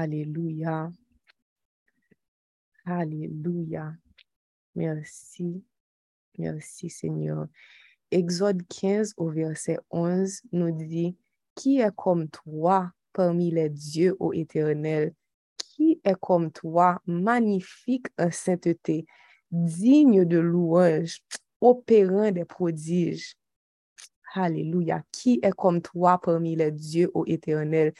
Alléluia. Alléluia. Merci. Merci Seigneur. Exode 15 au verset 11 nous dit, Qui est comme toi parmi les dieux, ô Éternel? Qui est comme toi, magnifique en sainteté, digne de louange, opérant des prodiges? Alléluia. Qui est comme toi parmi les dieux, ô Éternel?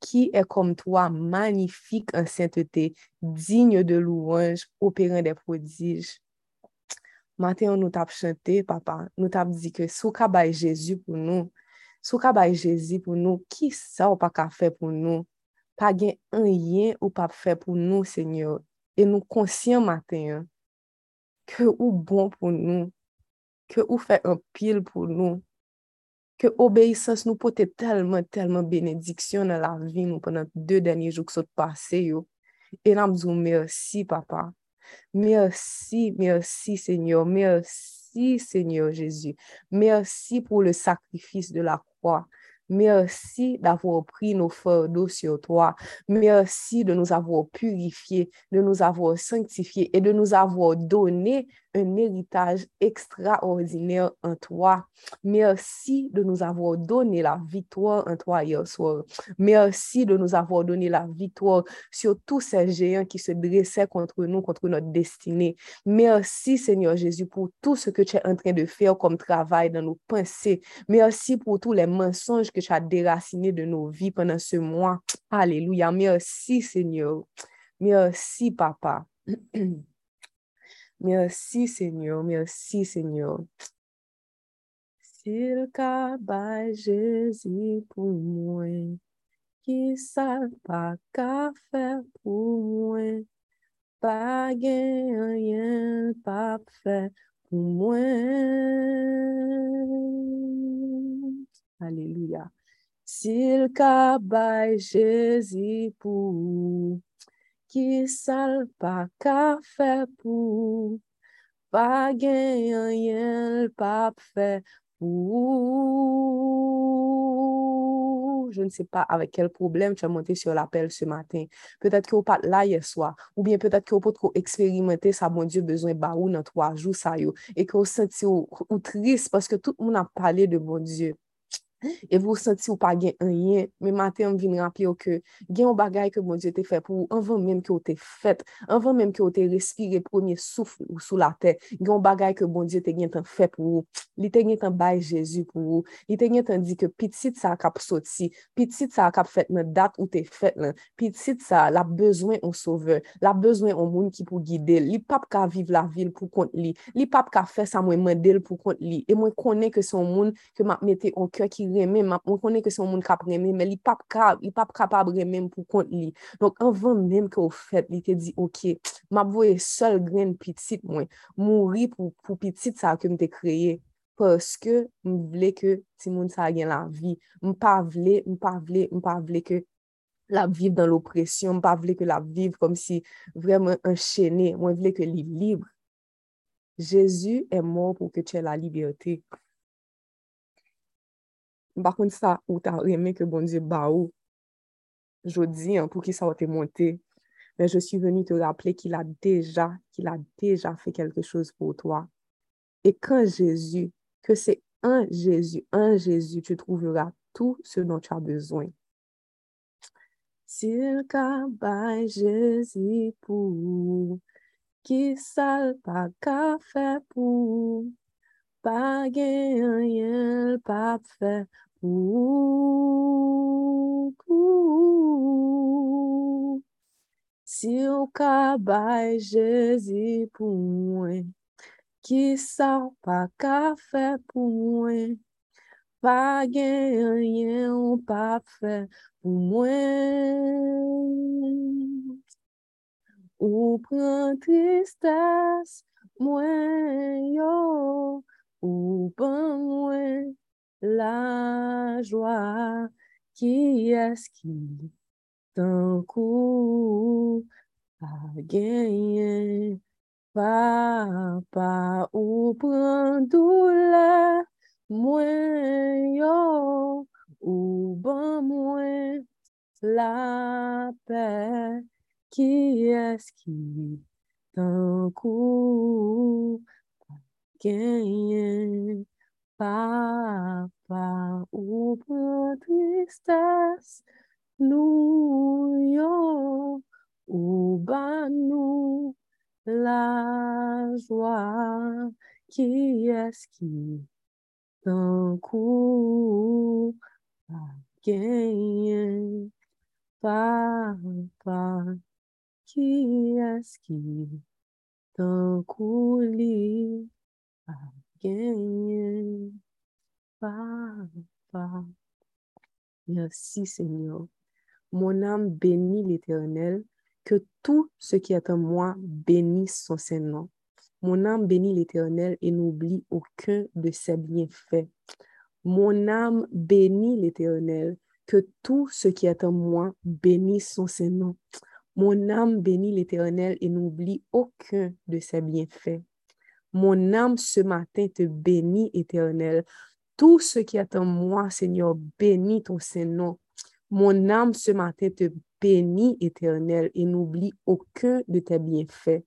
qui est comme toi, magnifique en sainteté, digne de louange, opérant des prodiges. Matin, nous tape chanté, papa, nous tape dit que sous kabay Jésus pour nous, sous kabay Jésus pour nous, qui ça ou pas qu'a fait pour nous? Pas gain un rien ou pas fait pour nous, Seigneur. Et nous conscients matin que ou bon pour nous, que ou fait un pile pour nous, que obéissance nous porte tellement, tellement bénédiction dans la vie nous pendant deux derniers jours qui sont passés. Et nous disons merci, papa. Merci, merci, Seigneur. Merci, Seigneur Jésus. Merci pour le sacrifice de la croix. Merci d'avoir pris nos fardeaux sur toi. Merci de nous avoir purifiés, de nous avoir sanctifiés et de nous avoir donné un héritage extraordinaire en toi. Merci de nous avoir donné la victoire en toi hier soir. Merci de nous avoir donné la victoire sur tous ces géants qui se dressaient contre nous, contre notre destinée. Merci Seigneur Jésus pour tout ce que tu es en train de faire comme travail dans nos pensées. Merci pour tous les mensonges que tu as déracinés de nos vies pendant ce mois. Alléluia. Merci Seigneur. Merci Papa. Mersi, Senyor, mersi, Senyor. Sil ka ba Jezi pou mwen, ki sa pa ka fe pou mwen, pa gen anyen pa fe pou mwen. Aleluya. Sil ka ba Jezi pou mwen, Ki sal pa ka fe pou, pa genyen yel pa fe pou. Je ne sais pas avec quel problème tu as monté sur l'appel ce matin. Peut-être que ou pat la ye soa, ou bien peut-être que ou pot ko eksperimente sa bon dieu bezwen ba ou nan 3 jou sa yo, e ko senti ou, ou trist parce que tout moun ap pale de bon dieu. e vou senti ou pa gen enyen, me maten m vin rampi ou ke gen ou bagay ke moun diyo te fe pou, ou, anvan menm ki ou te fet, anvan menm ki ou te respire premier souf ou sou la te, gen ou bagay ke moun diyo te gen tan fe pou, ou, li te gen tan bay Jezu pou, ou, li te gen tan di ke pitit sa kap soti, pitit sa kap fet nan dat ou te fet lan, pitit sa la bezwen ou sove, la bezwen ou moun ki pou gide, li pap ka vive la vil pou kont li, li pap ka fe sa mwen mendel pou kont li, e mwen konen ke son moun ke map mette an kyo ki reme, mwen konen ke son moun kap reme, men li pap kap, li pap kapab reme pou kont li. Donk anvan menm ke ou fet, li te di, ok, map voye sol gren pitit mwen, mouri pou, pou pitit sa ke mte kreye, paske m vle ke ti moun sa gen la vi. M pa vle, m pa vle, m pa vle ke la viv dan l'opresyon, m pa vle ke la viv kom si vremen enchene, mwen vle ke li libre. Jezu e mor pou ke tche la liberté. Par contre, ça, ou t'as aimé que bon Dieu ba ou, jodi, hein, pour qu'il soit monté, mais je suis venue te rappeler qu'il a déjà, qu'il a déjà fait quelque chose pour toi. Et quand Jésus, que c'est un Jésus, un Jésus, tu trouveras tout ce dont tu as besoin. S'il ka Jésus pour, qui sal pas qu'à faire pour, pas rien pas faire Si ou ka bay Jezi pou mwen, ki sa ou pa ka fe pou mwen, pa gen yen ou pa fe pou mwen. Ou pran tristes mwen yo, ou ban mwen, la joie qui est-ce qui d'un coup a gagné? Papa ou prend douleur moins ou bon moins la paix. Qui est-ce qui d'un coup gagne papa ou pour tristesse nous yo ou bas nous la joie qui est-ce qui d'un coup gagne. Papa qui est-ce qui d'un coup lit merci Seigneur mon âme bénit l'Éternel, que tout ce qui est en moi bénisse son Saint-Nom. Mon âme bénit l'Éternel et n'oublie aucun de ses bienfaits. Mon âme bénit l'Éternel, que tout ce qui est en moi bénisse son Saint-Nom. Mon âme bénit l'Éternel et n'oublie aucun de ses bienfaits. Mon âme ce matin te bénit, Éternel. Tout ce qui est en moi, Seigneur, bénit ton Saint-Nom. Mon âme ce matin te bénit, Éternel, et n'oublie aucun de tes bienfaits.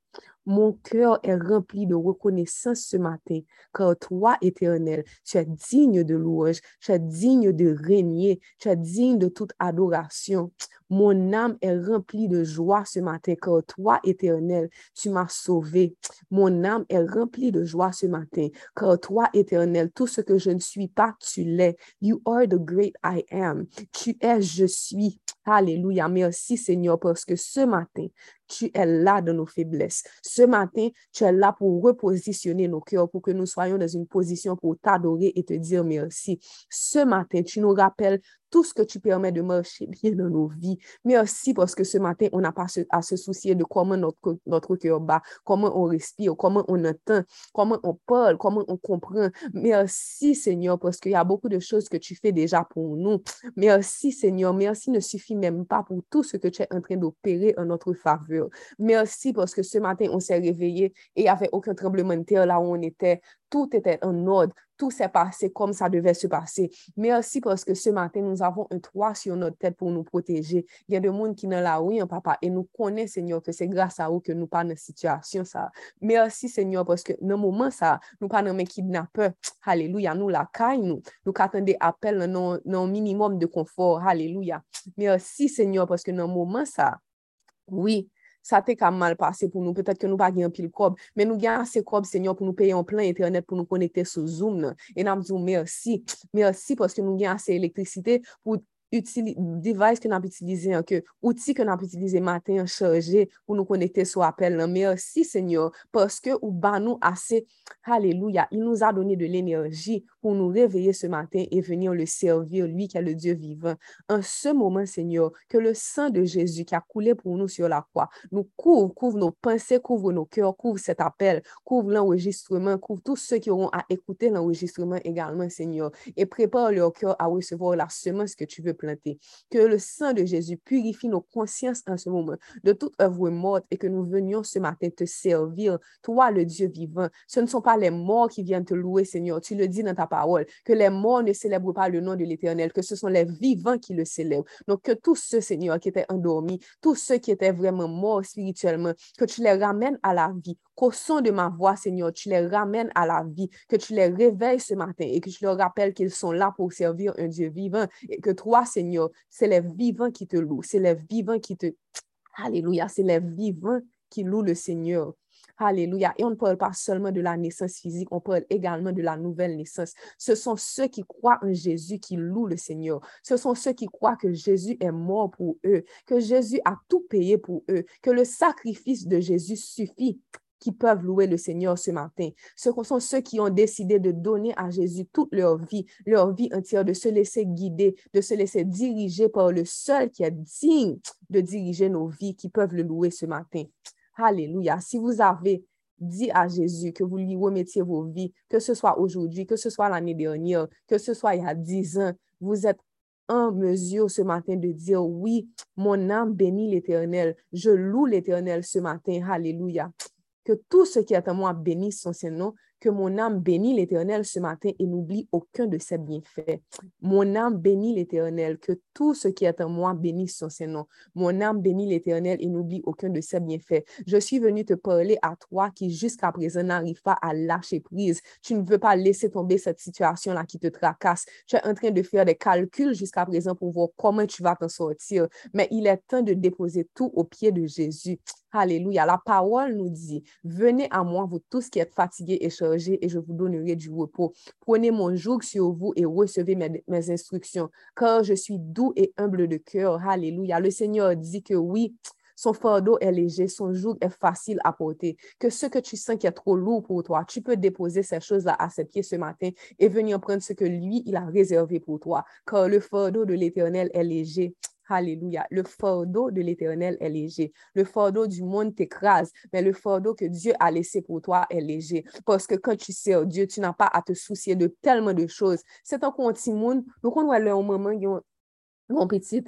Mon cœur est rempli de reconnaissance ce matin, car toi, Éternel, tu es digne de louange, tu es digne de régner, tu es digne de toute adoration. Mon âme est remplie de joie ce matin, car toi, Éternel, tu m'as sauvé. Mon âme est remplie de joie ce matin, car toi, Éternel, tout ce que je ne suis pas, tu l'es. You are the great I am. Tu es, je suis. Alléluia. Merci, Seigneur, parce que ce matin, tu es là dans nos faiblesses. Ce matin, tu es là pour repositionner nos cœurs, pour que nous soyons dans une position pour t'adorer et te dire merci. Ce matin, tu nous rappelles tout ce que tu permets de marcher bien dans nos vies. Merci parce que ce matin, on n'a pas à se soucier de comment notre, notre cœur bat, comment on respire, comment on entend, comment on parle, comment on comprend. Merci Seigneur parce qu'il y a beaucoup de choses que tu fais déjà pour nous. Merci Seigneur. Merci ne suffit même pas pour tout ce que tu es en train d'opérer en notre faveur. Merci parce que ce matin, on s'est réveillé et il n'y avait aucun tremblement de terre là où on était. Tout était en ordre tout s'est passé comme ça devait se passer. Merci parce que ce matin, nous avons un toit sur notre tête pour nous protéger. Il y a des gens qui n'ont la oui, papa, et nous connaissons, Seigneur, que c'est grâce à eux que nous pas dans situation ça. Merci, Seigneur, parce que dans le moment ça, nous pas dans mes kidnappeurs. Alléluia, nous la caille, nous. Nous attendons appel dans un minimum de confort. Alléluia. Merci, Seigneur, parce que dans le moment ça, oui, sa te ka mal pase pou nou, petet ke nou pa gen pil kob, men nou gen ase kob, senyon, pou nou peye an plan internet, pou nou konekte sou Zoom nan, e nam zou mersi, mersi, poske nou gen ase elektrisite pou device que nous avons utilisé, que outil que nous avons utilisé matin chargé pour nous connecter sur appel. Merci Seigneur parce que ou nous assez, alléluia, il nous a donné de l'énergie pour nous réveiller ce matin et venir le servir, lui qui est le Dieu vivant. En ce moment, Seigneur, que le sang de Jésus qui a coulé pour nous sur la croix nous couvre, couvre nos pensées, couvre nos cœurs, couvre cet appel, couvre l'enregistrement, couvre tous ceux qui auront à écouter l'enregistrement également, Seigneur, et prépare leur cœur à recevoir la semence que tu veux Que le sang de Jésus purifie nos consciences en ce moment de toute œuvre morte et que nous venions ce matin te servir, toi le Dieu vivant. Ce ne sont pas les morts qui viennent te louer, Seigneur. Tu le dis dans ta parole, que les morts ne célèbrent pas le nom de l'Éternel, que ce sont les vivants qui le célèbrent. Donc, que tous ceux, Seigneur, qui étaient endormis, tous ceux qui étaient vraiment morts spirituellement, que tu les ramènes à la vie, qu'au son de ma voix, Seigneur, tu les ramènes à la vie, que tu les réveilles ce matin et que tu leur rappelles qu'ils sont là pour servir un Dieu vivant et que toi, Seigneur, c'est les vivants qui te louent, c'est les vivants qui te... Alléluia, c'est les vivants qui louent le Seigneur. Alléluia. Et on ne parle pas seulement de la naissance physique, on parle également de la nouvelle naissance. Ce sont ceux qui croient en Jésus qui louent le Seigneur. Ce sont ceux qui croient que Jésus est mort pour eux, que Jésus a tout payé pour eux, que le sacrifice de Jésus suffit qui peuvent louer le Seigneur ce matin. Ce sont ceux qui ont décidé de donner à Jésus toute leur vie, leur vie entière, de se laisser guider, de se laisser diriger par le seul qui est digne de diriger nos vies, qui peuvent le louer ce matin. Alléluia. Si vous avez dit à Jésus que vous lui remettiez vos vies, que ce soit aujourd'hui, que ce soit l'année dernière, que ce soit il y a dix ans, vous êtes en mesure ce matin de dire, oui, mon âme bénit l'Éternel, je loue l'Éternel ce matin, Alléluia. Que tout ce qui est en moi bénisse son Saint-Nom, que mon âme bénit l'Éternel ce matin et n'oublie aucun de ses bienfaits. Mon âme bénit l'Éternel, que tout ce qui est en moi bénisse son Saint-Nom. Mon âme bénit l'Éternel et n'oublie aucun de ses bienfaits. Je suis venu te parler à toi qui jusqu'à présent n'arrive pas à lâcher prise. Tu ne veux pas laisser tomber cette situation-là qui te tracasse. Tu es en train de faire des calculs jusqu'à présent pour voir comment tu vas t'en sortir. Mais il est temps de déposer tout au pied de Jésus. Alléluia. La parole nous dit, venez à moi, vous tous qui êtes fatigués et chargés, et je vous donnerai du repos. Prenez mon joug sur vous et recevez mes, instructions, car je suis doux et humble de cœur. Alléluia. Le Seigneur dit que oui, son fardeau est léger, son joug est facile à porter. Que ce que tu sens qui est trop lourd pour toi, tu peux déposer ces choses-là à ses pieds ce matin et venir prendre ce que lui, il a réservé pour toi. Car le fardeau de l'Éternel est léger. Alléluia. Le fardeau de l'éternel est léger. Le fardeau du monde t'écrase, mais le fardeau que Dieu a laissé pour toi est léger. Parce que quand tu sers Dieu, tu n'as pas à te soucier de tellement de choses. C'est un petit monde. Donc, on va aller au moment où on petit.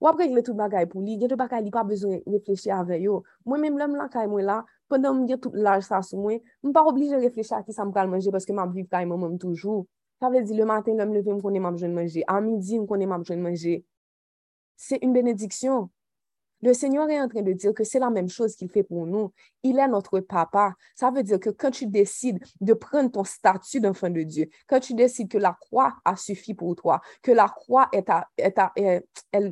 Ou après, il tout bagay pour lui. Il y a tout bagay, il pas besoin de réfléchir avec eux. Moi-même, l'homme là, quand moi là, pendant que je tout l'âge ça sur moi, je ne pas obligé de réfléchir à qui ça me va manger parce que ma vivre quand même toujours. Ça veut dire le matin, l'homme levé, je connais ma besoin de manger. À midi, je connais ma besoin de manger. C'est une bénédiction. Le Seigneur est en train de dire que c'est la même chose qu'il fait pour nous. Il est notre papa. Ça veut dire que quand tu décides de prendre ton statut d'enfant de Dieu, quand tu décides que la croix a suffi pour toi, que la croix est,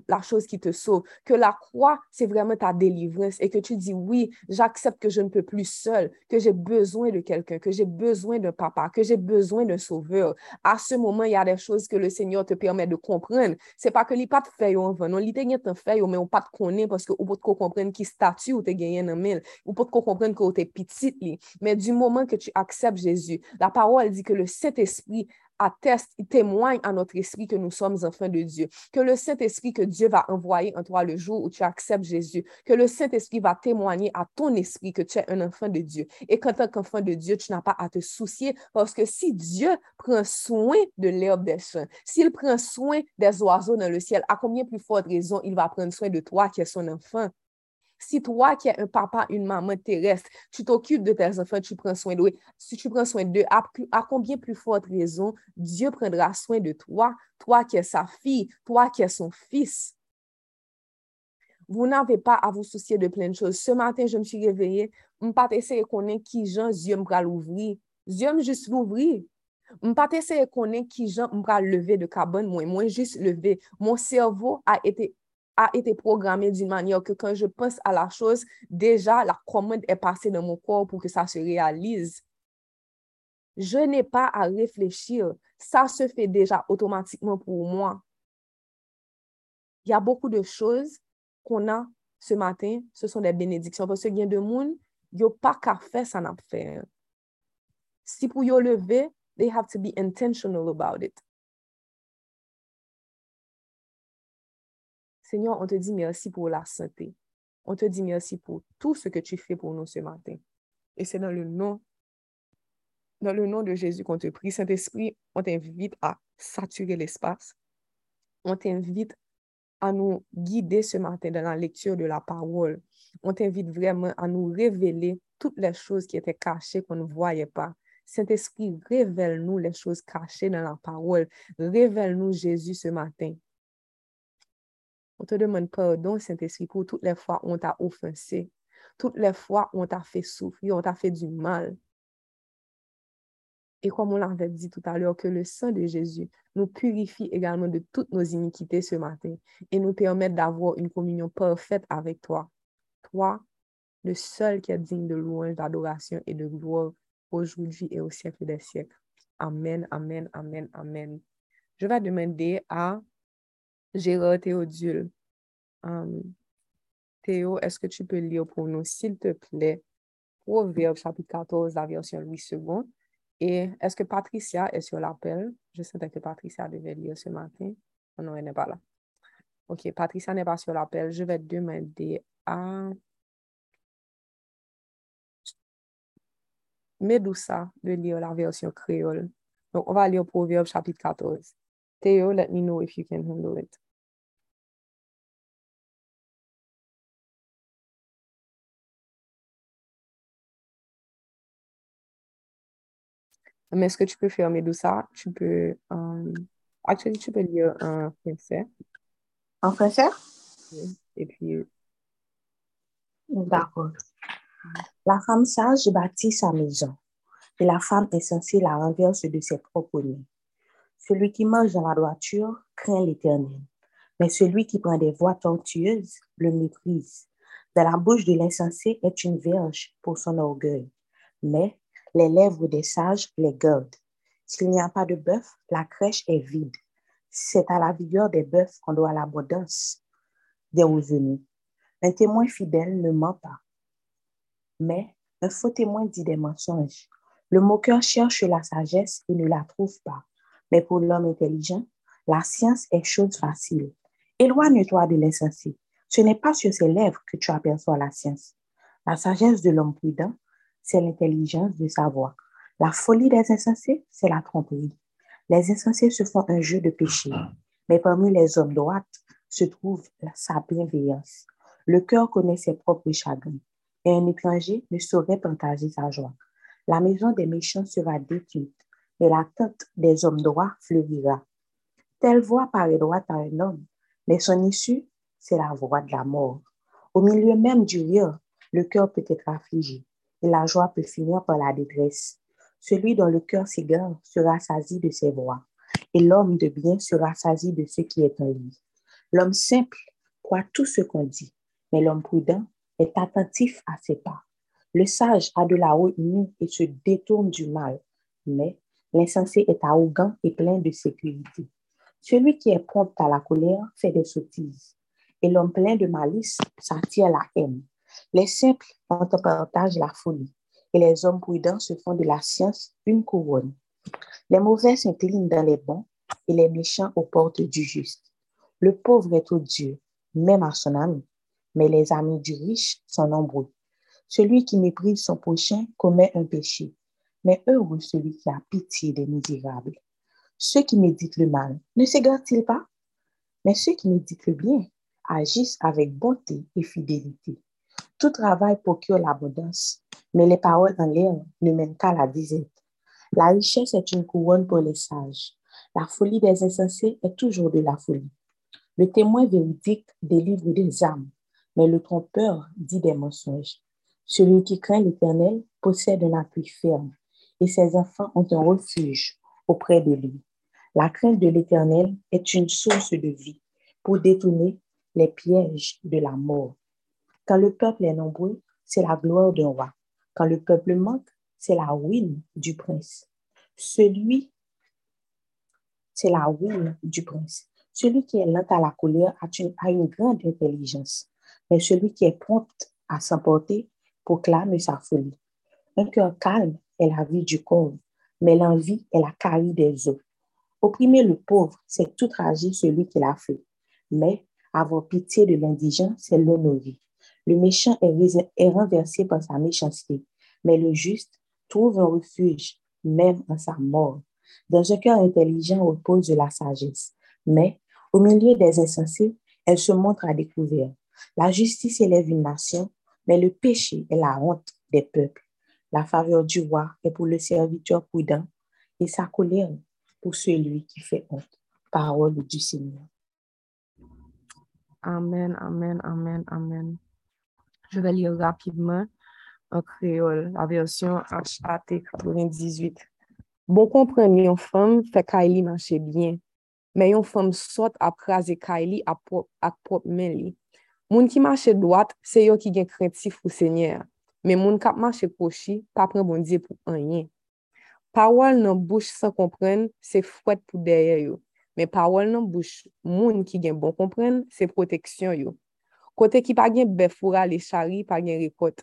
la chose qui te sauve, que la croix, c'est vraiment ta délivrance et que tu dis, oui, j'accepte que je ne peux plus seul, que j'ai besoin de quelqu'un, que j'ai besoin d'un papa, que j'ai besoin d'un sauveur. À ce moment, il y a des choses que le Seigneur te permet de comprendre. C'est pas que te fait en vain, non, l'il te fait, mais on pas te connaît parce que ou peut comprendre qui statut ou te gagné dans mail, ou peut comprendre que tu es petit. Mais du moment que tu acceptes Jésus, la parole dit que le Saint-Esprit atteste, témoigne à notre esprit que nous sommes enfants de Dieu, que le Saint-Esprit que Dieu va envoyer en toi le jour où tu acceptes Jésus, que le Saint-Esprit va témoigner à ton esprit que tu es un enfant de Dieu. Et qu'en tant qu'enfant de Dieu, tu n'as pas à te soucier parce que si Dieu prend soin de l'herbe des champs, s'il prend soin des oiseaux dans le ciel, à combien plus forte raison il va prendre soin de toi qui es son enfant? Si toi qui es un papa, une maman terrestre, tu t'occupes de tes enfants, tu prends soin d'eux, si tu prends soin d'eux, à, à, combien plus forte raison Dieu prendra soin de toi, toi qui es sa fille, toi qui es son fils. Vous n'avez pas à vous soucier de plein de choses. Ce matin, je me suis réveillée, je pas essayer de connaître qui Jean Dieu me l'ouvrir. Dieu me juste l'ouvrir. Je pas essayer de connaître qui Jean me lever de carbone, moi, moi juste lever. Mon cerveau a été a été programmée d'une manière que quand je pense à la chose, déjà la commande est passée dans mon corps pour que ça se réalise. Je n'ai pas à réfléchir. Ça se fait déjà automatiquement pour moi. Il y a beaucoup de choses qu'on a ce matin. Ce sont des bénédictions. Parce qu'il y a de monde, il n'y a pas qu'à faire ça n'a pas fait. Si pour y lever, they have to be intentional about it. Seigneur, on te dit merci pour la santé. On te dit merci pour tout ce que tu fais pour nous ce matin. Et c'est dans le nom, dans le nom de Jésus qu'on te prie. Saint-Esprit, on t'invite à saturer l'espace. On t'invite à nous guider ce matin dans la lecture de la parole. On t'invite vraiment à nous révéler toutes les choses qui étaient cachées qu'on ne voyait pas. Saint-Esprit, révèle-nous les choses cachées dans la parole. Révèle-nous Jésus ce matin. On te demande pardon, Saint-Esprit, pour toutes les fois où on t'a offensé, toutes les fois où on t'a fait souffrir, on t'a fait du mal. Et comme on l'avait dit tout à l'heure, que le sang de Jésus nous purifie également de toutes nos iniquités ce matin et nous permet d'avoir une communion parfaite avec toi. Toi, le seul qui est digne de louange, d'adoration et de gloire aujourd'hui et au siècle des siècles. Amen, amen, amen, amen. Je vais demander à Gérard Théodule. Um, Théo, est-ce que tu peux lire pour nous, s'il te plaît, Proverbe chapitre 14, la version 8 secondes. Et est-ce que Patricia est sur l'appel? Je sentais que Patricia devait lire ce matin. Oh non, elle n'est pas là. OK, Patricia n'est pas sur l'appel. Je vais demander à Medusa de lire la version créole. Donc, on va lire Proverbe chapitre 14. Théo, let me know if you can handle it. Mais est-ce que tu peux fermer tout ça? Tu peux... Um, actually, tu peux lire en français. En français? Et puis... D'accord. La femme sage bâtit sa maison, et la femme insensée la renverse de ses propres mains. Celui qui mange dans la droiture craint l'Éternel, mais celui qui prend des voies tortueuses le méprise. Dans la bouche de l'insensé est une verge pour son orgueil, mais les lèvres des sages les gardent. S'il n'y a pas de bœuf, la crèche est vide. C'est à la vigueur des bœufs qu'on doit l'abondance des revenus. Un témoin fidèle ne ment pas, mais un faux témoin dit des mensonges. Le moqueur cherche la sagesse et ne la trouve pas. Mais pour l'homme intelligent, la science est chose facile. Éloigne-toi de l'insensé. Ce n'est pas sur ses lèvres que tu aperçois la science. La sagesse de l'homme prudent, c'est l'intelligence de savoir. La folie des insensés, c'est la tromperie. Les insensés se font un jeu de péché, mais parmi les hommes droits se trouve sa bienveillance. Le cœur connaît ses propres chagrins, et un étranger ne saurait partager sa joie. La maison des méchants sera détruite, mais la tente des hommes droits fleurira. Telle voix paraît droite à un homme, mais son issue, c'est la voix de la mort. Au milieu même du rire, le cœur peut être affligé, la joie peut finir par la détresse. Celui dont le cœur s'égare sera saisi de ses voix, et l'homme de bien sera saisi de ce qui est en lui. L'homme simple croit tout ce qu'on dit, mais l'homme prudent est attentif à ses pas. Le sage a de la retenue et se détourne du mal, mais l'insensé est arrogant et plein de sécurité. Celui qui est prompt à la colère fait des sottises, et l'homme plein de malice s'attire la haine. Les simples ont en la folie, et les hommes prudents se font de la science une couronne. Les mauvais s'inclinent dans les bons, et les méchants aux portes du juste. Le pauvre est odieux, même à son ami, mais les amis du riche sont nombreux. Celui qui méprise son prochain commet un péché, mais heureux celui qui a pitié des misérables. Ceux qui méditent le mal ne s'égarent-ils pas? Mais ceux qui méditent le bien agissent avec bonté et fidélité. Tout travail procure l'abondance, mais les paroles en l'air ne mènent qu'à la disette. La richesse est une couronne pour les sages. La folie des insensés est toujours de la folie. Le témoin véridique délivre des âmes, mais le trompeur dit des mensonges. Celui qui craint l'Éternel possède un appui ferme, et ses enfants ont un refuge auprès de lui. La crainte de l'Éternel est une source de vie pour détourner les pièges de la mort. Quand le peuple est nombreux, c'est la gloire d'un roi. Quand le peuple manque, c'est la ruine du prince. Celui, c'est la ruine du prince. Celui qui est lent à la colère a une, grande intelligence, mais celui qui est prompt à s'emporter proclame sa folie. Un cœur calme est la vie du corps, mais l'envie est la carie des eaux. Opprimer le pauvre, c'est tout tragique celui qui l'a fait. Mais avoir pitié de l'indigent, c'est l'honorer. Le méchant est, renversé par sa méchanceté, mais le juste trouve un refuge, même en sa mort. Dans un cœur intelligent repose la sagesse, mais au milieu des insensés, elle se montre à découvert. La justice élève une nation, mais le péché est la honte des peuples. La faveur du roi est pour le serviteur prudent et sa colère pour celui qui fait honte. Parole du Seigneur. Amen, amen, amen, amen. Je vais lire rapidement en créole la version HAT 98. Bon kompren yon fèm fè Kylie manche byen, men yon fèm sot ap raze Kylie ak pop, pop men li. Moun ki manche dwat, se yo ki gen krentif ou senyer, men moun kap manche pochi, pa pren bondye pou anyen. Pawol nan bouch san kompren, se fwet pou derye yo, men pawol nan bouch moun ki gen bon kompren, se proteksyon yo. Kote ki pa gen befoura le chari, pa gen rekot.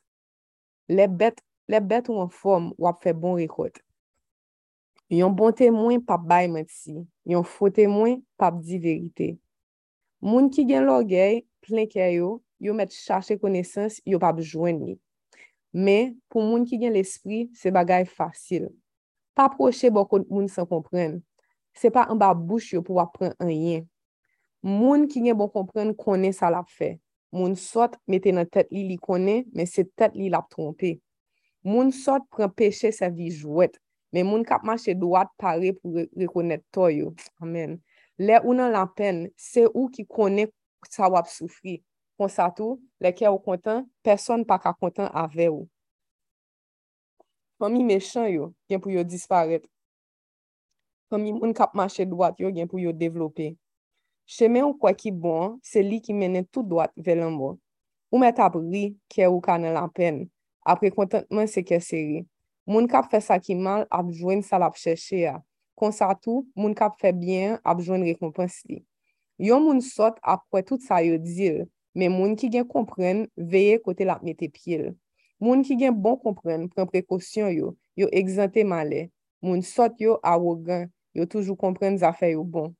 Le bet, le bet ou an form wap fe bon rekot. Yon bon temwen pap bay menti, yon fo temwen pap di verite. Moun ki gen lorgey, plenke yo, yo met chache konesans, yo pap jwen li. Men, pou moun ki gen l'esprit, se bagay fasil. Pa proche bokot moun san kompren. Se pa an ba bouch yo pou wap pren an yen. Moun ki gen bon kompren konen sa la fe. Moun sot mette nan tet li li konen, men se tet li lap trompe. Moun sot pren peche sa vi jwet, men moun kap mache doat pare pou re rekonet to yo. Amen. Le ou nan la pen, se ou ki kone sa wap soufri. Kon sa tou, leke ou kontan, person pa ka kontan ave ou. Fami mechan yo, gen pou yo disparet. Fami moun kap mache doat yo, gen pou yo devlope. cheme ou kwa ki bon, se li ki mene tout doat velan bon. Ou met ap ri, ke ou ka nan la pen. Apre kontantman se ke seri. Moun kap fe sa ki mal, ap jwen sal ap cheshe ya. Konsa tou, moun kap fe bien, ap jwen rekompans li. Yon moun sot ap kwe tout sa yo dir, men moun ki gen kompren, veye kote lap mette pil. Moun ki gen bon kompren, pren prekosyon yo, yo egzante male. Moun sot yo awogan, yo toujou kompren zafè yo bon.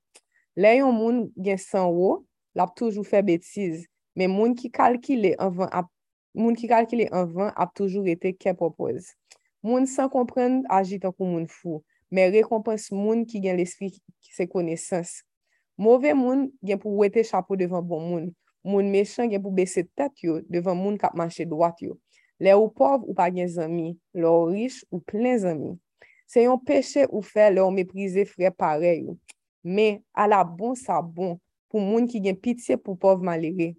Le yon moun gen san wo, lap toujou fe betiz, men moun ki kalkile anvan ap, ap toujou rete ke propoz. Moun san kompren agit an kou moun fou, men rekompans moun ki gen l'esprit ki se konesans. Mouve moun gen pou wete chapo devan bon moun, moun mechan gen pou bese tet yo devan moun kap manche doat yo. Le ou pov ou pa gen zami, le ou rich ou plen zami. Se yon peche ou fe le ou meprize fre pare yo. men ala bon sa bon pou moun ki gen pitiye pou pov malere.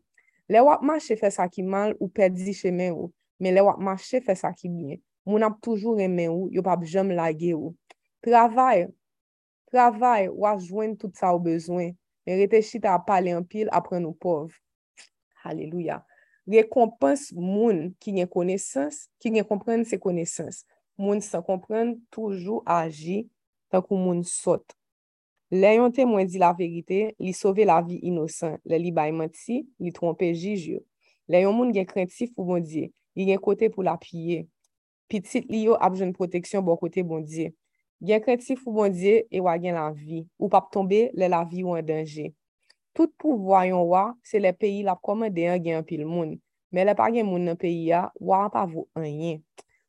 Le wap mache fe sa ki mal ou pedi chemen ou, men le wap mache fe sa ki bien. Moun ap toujou remen ou, yo pap jom lage ou. Travay, travay wap jwen tout sa ou bezwen, men rete chita ap pale an pil apren nou pov. Haleluya. Rekompans moun ki gen konesans, ki gen kompren se konesans. Moun sa kompren toujou aji, takou moun sot. Le yon temwen di la verite, li sove la vi inosan, le li bayman ti, li trompe jijyo. Le yon moun gen krentif pou bondye, li gen kote pou la piye. Pitit li yo ap jen proteksyon bon kote bondye. Gen krentif pou bondye, e wagen la vi, ou pap tombe le la vi ou an denje. Tout pou voyon wa, se le peyi la komende an gen apil moun, men le pa gen moun nan peyi ya, wa an pa vou anyen.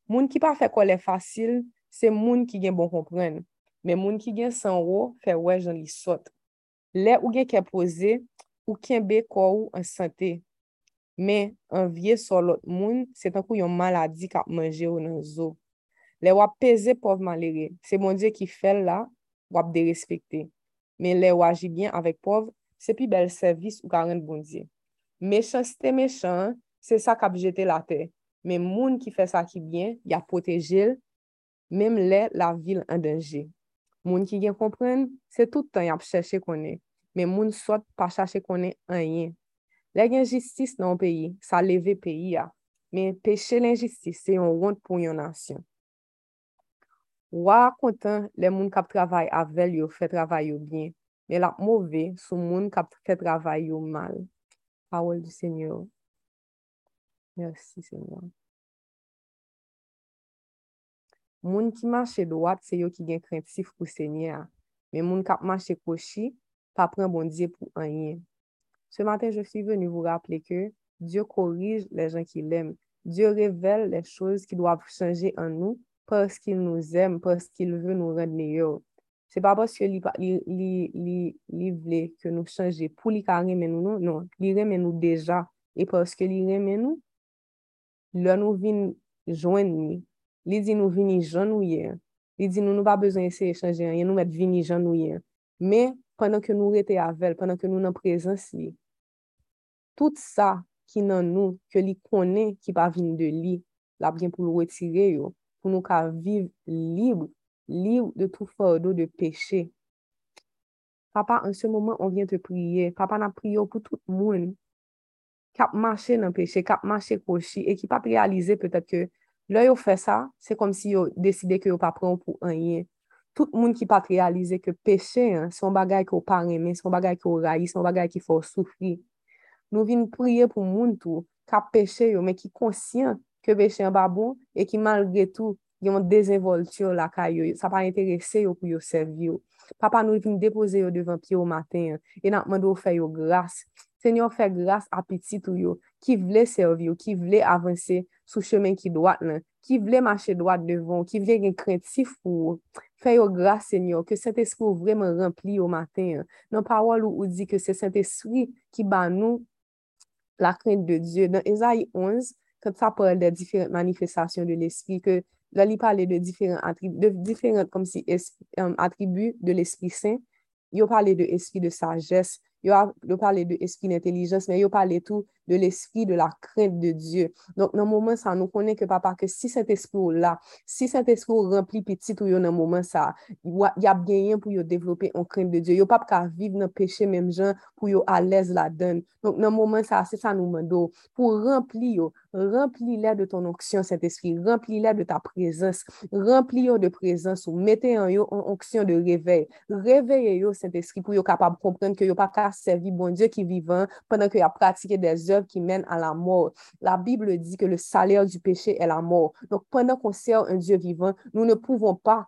Moun ki pa fe kole fasil, se moun ki gen bon kompren. men moun ki gen san ro, fe wè nan li sot. Le ou gen ke pose, ou kenbe kou an sante. Men, anvye so lot moun, se tankou yon maladi kap manje ou nan zo. Le wap peze pov malere, se moun diye ki fel la, wap de respekte. Men le waji bien avek pov, se pi bel servis ou karen bon diye. Mechan ste mechan, se sa kap jete la te. Men moun ki fe sa ki bien, ya potejil, menm le la vil an denje. Moun ki gen kompren, se toutan yap chèche konen, men moun sot pa chèche konen anyen. Le gen jistis nan peyi, sa leve peyi ya, men peche l'injistis se yon wont pou yon nasyon. Wa kontan le moun kap travay avvel yo fè travay yo bien, men la mouve sou moun kap fè travay yo mal. Pawel di Senyor. Mersi Senyor. moun ki manche doat, se yo ki gen krentif pou se nye a. Men moun kap manche koshi, pa pren bon diye pou anye. Se matin, je suis venu vous rappeler que Dieu corrige les gens qui l'aiment. Dieu révèle les choses qui doivent changer en nous parce qu'il nous aime, parce qu'il veut nous rendre meilleurs. Se pa parce que li, li, li, li vle que nous changer pou li ka remen nou nou, non, li remen nou deja. E parce que li remen nou, lè nou vin joen ni. Li di nou vini jan ou ye. Li di nou nou ba bezon ese echanje an, yon nou met vini jan ou ye. Me, panan ke nou rete avel, panan ke nou nan prezans li, tout sa ki nan nou, ke li konen ki pa vini de li, la bjen pou nou retire yo, pou nou ka viv libre, libre de tout fardo de peche. Papa, an se momen, on vyen te priye. Papa nan priyo pou tout moun. Kap mache nan peche, kap mache koshi, e ki pa prialize petet ke Lè yo fè sa, se kom si yo deside ke yo pa pran pou anye. Tout moun ki pa krealize ke peche, son bagay ki yo pa reme, son bagay ki yo rayi, son bagay ki fò soufri. Nou vin priye pou moun tou, ka peche yo, men ki konsyen ke peche yon babon, e ki malgre tou, yon dezenvoltyo la ka yo, sa pa interese yo pou yo serv yo. Papa nou vin depoze yo devan pi yo maten, e nan mwen do fè yo grase. Senyor fè grase apetit ou yo, ki vle servi ou, ki vle avanse sou chemen ki doat nan, ki vle mache doat devon, ki vle gen krentif ou, fè yo grase senyor, ke sent espri ou vremen rempli yo maten. Nan parol ou ou di ke se sent espri ki ban nou la krent de Diyo. Nan Ezaïe 11, kèm sa parol de diferent manifestasyon de l'espri, ke la li pale de diferent atribu de l'espri saint, yo pale de espri de sagesse, yo, yo pale de esprit d'intelligence, men yo pale tou de l'esprit de la crainte de Dieu. Donk nan mouman sa, nou konen ke papa ke si sent esprit ou la, si sent esprit ou rempli pitit ou yo nan mouman sa, y ap genyen pou yo devlope an crainte de Dieu. Yo pap ka vive nan peche menm jan pou yo alez la den. Donk nan mouman sa, se sa nou mendo. Pou rempli yo, rempli la de ton onksyon sent esprit, rempli la de ta prezans, rempli yo de prezans ou mette an yo an onksyon de revey. Reveye yo sent esprit pou yo kapab komprende ke yo pap ka servi bon Dieu ki vivan, penan ke yo pratike de zyon qui mènent à la mort. La Bible dit que le salaire du péché est la mort. Donc, pendant qu'on sert un Dieu vivant, nous ne pouvons pas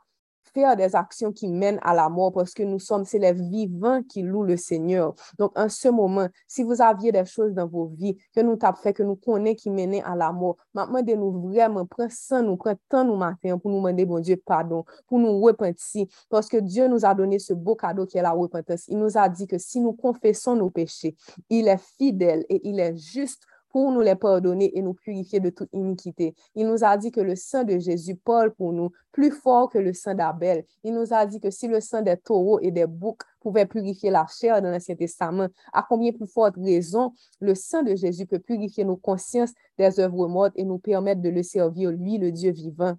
faire des actions qui mènent à la mort parce que nous sommes, c'est les vivants qui louent le Seigneur. Donc, en ce moment, si vous aviez des choses dans vos vies que nous t'avons fait, que nous connaissons qui mènent à la mort, maintenant, de nous vraiment prendre ça, nous prendre temps nous matin pour nous demander, bon Dieu, pardon, pour nous repentir parce que Dieu nous a donné ce beau cadeau qui est la repentance. Il nous a dit que si nous confessons nos péchés, il est fidèle et il est juste pour nous les pardonner et nous purifier de toute iniquité. Il nous a dit que le sang de Jésus parle pour nous plus fort que le sang d'Abel. Il nous a dit que si le sang des taureaux et des boucs pouvait purifier la chair dans l'Ancien Testament, à combien plus forte raison le sang de Jésus peut purifier nos consciences des œuvres mortes et nous permettre de le servir, lui, le Dieu vivant.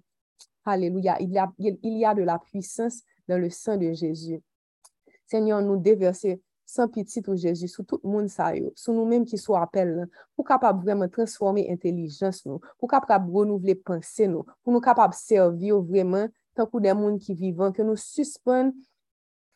Alléluia. Il y a, il y a de la puissance dans le sang de Jésus. Seigneur, nous déverser san pitit ou Jezu sou tout moun sa yo, sou nou menm ki sou apel nan, pou kapab vreman transforme intelijans nou, pou kapab renouvle panse nou, pou nou kapab servi yo vreman tankou den moun ki vivan, ke nou suspon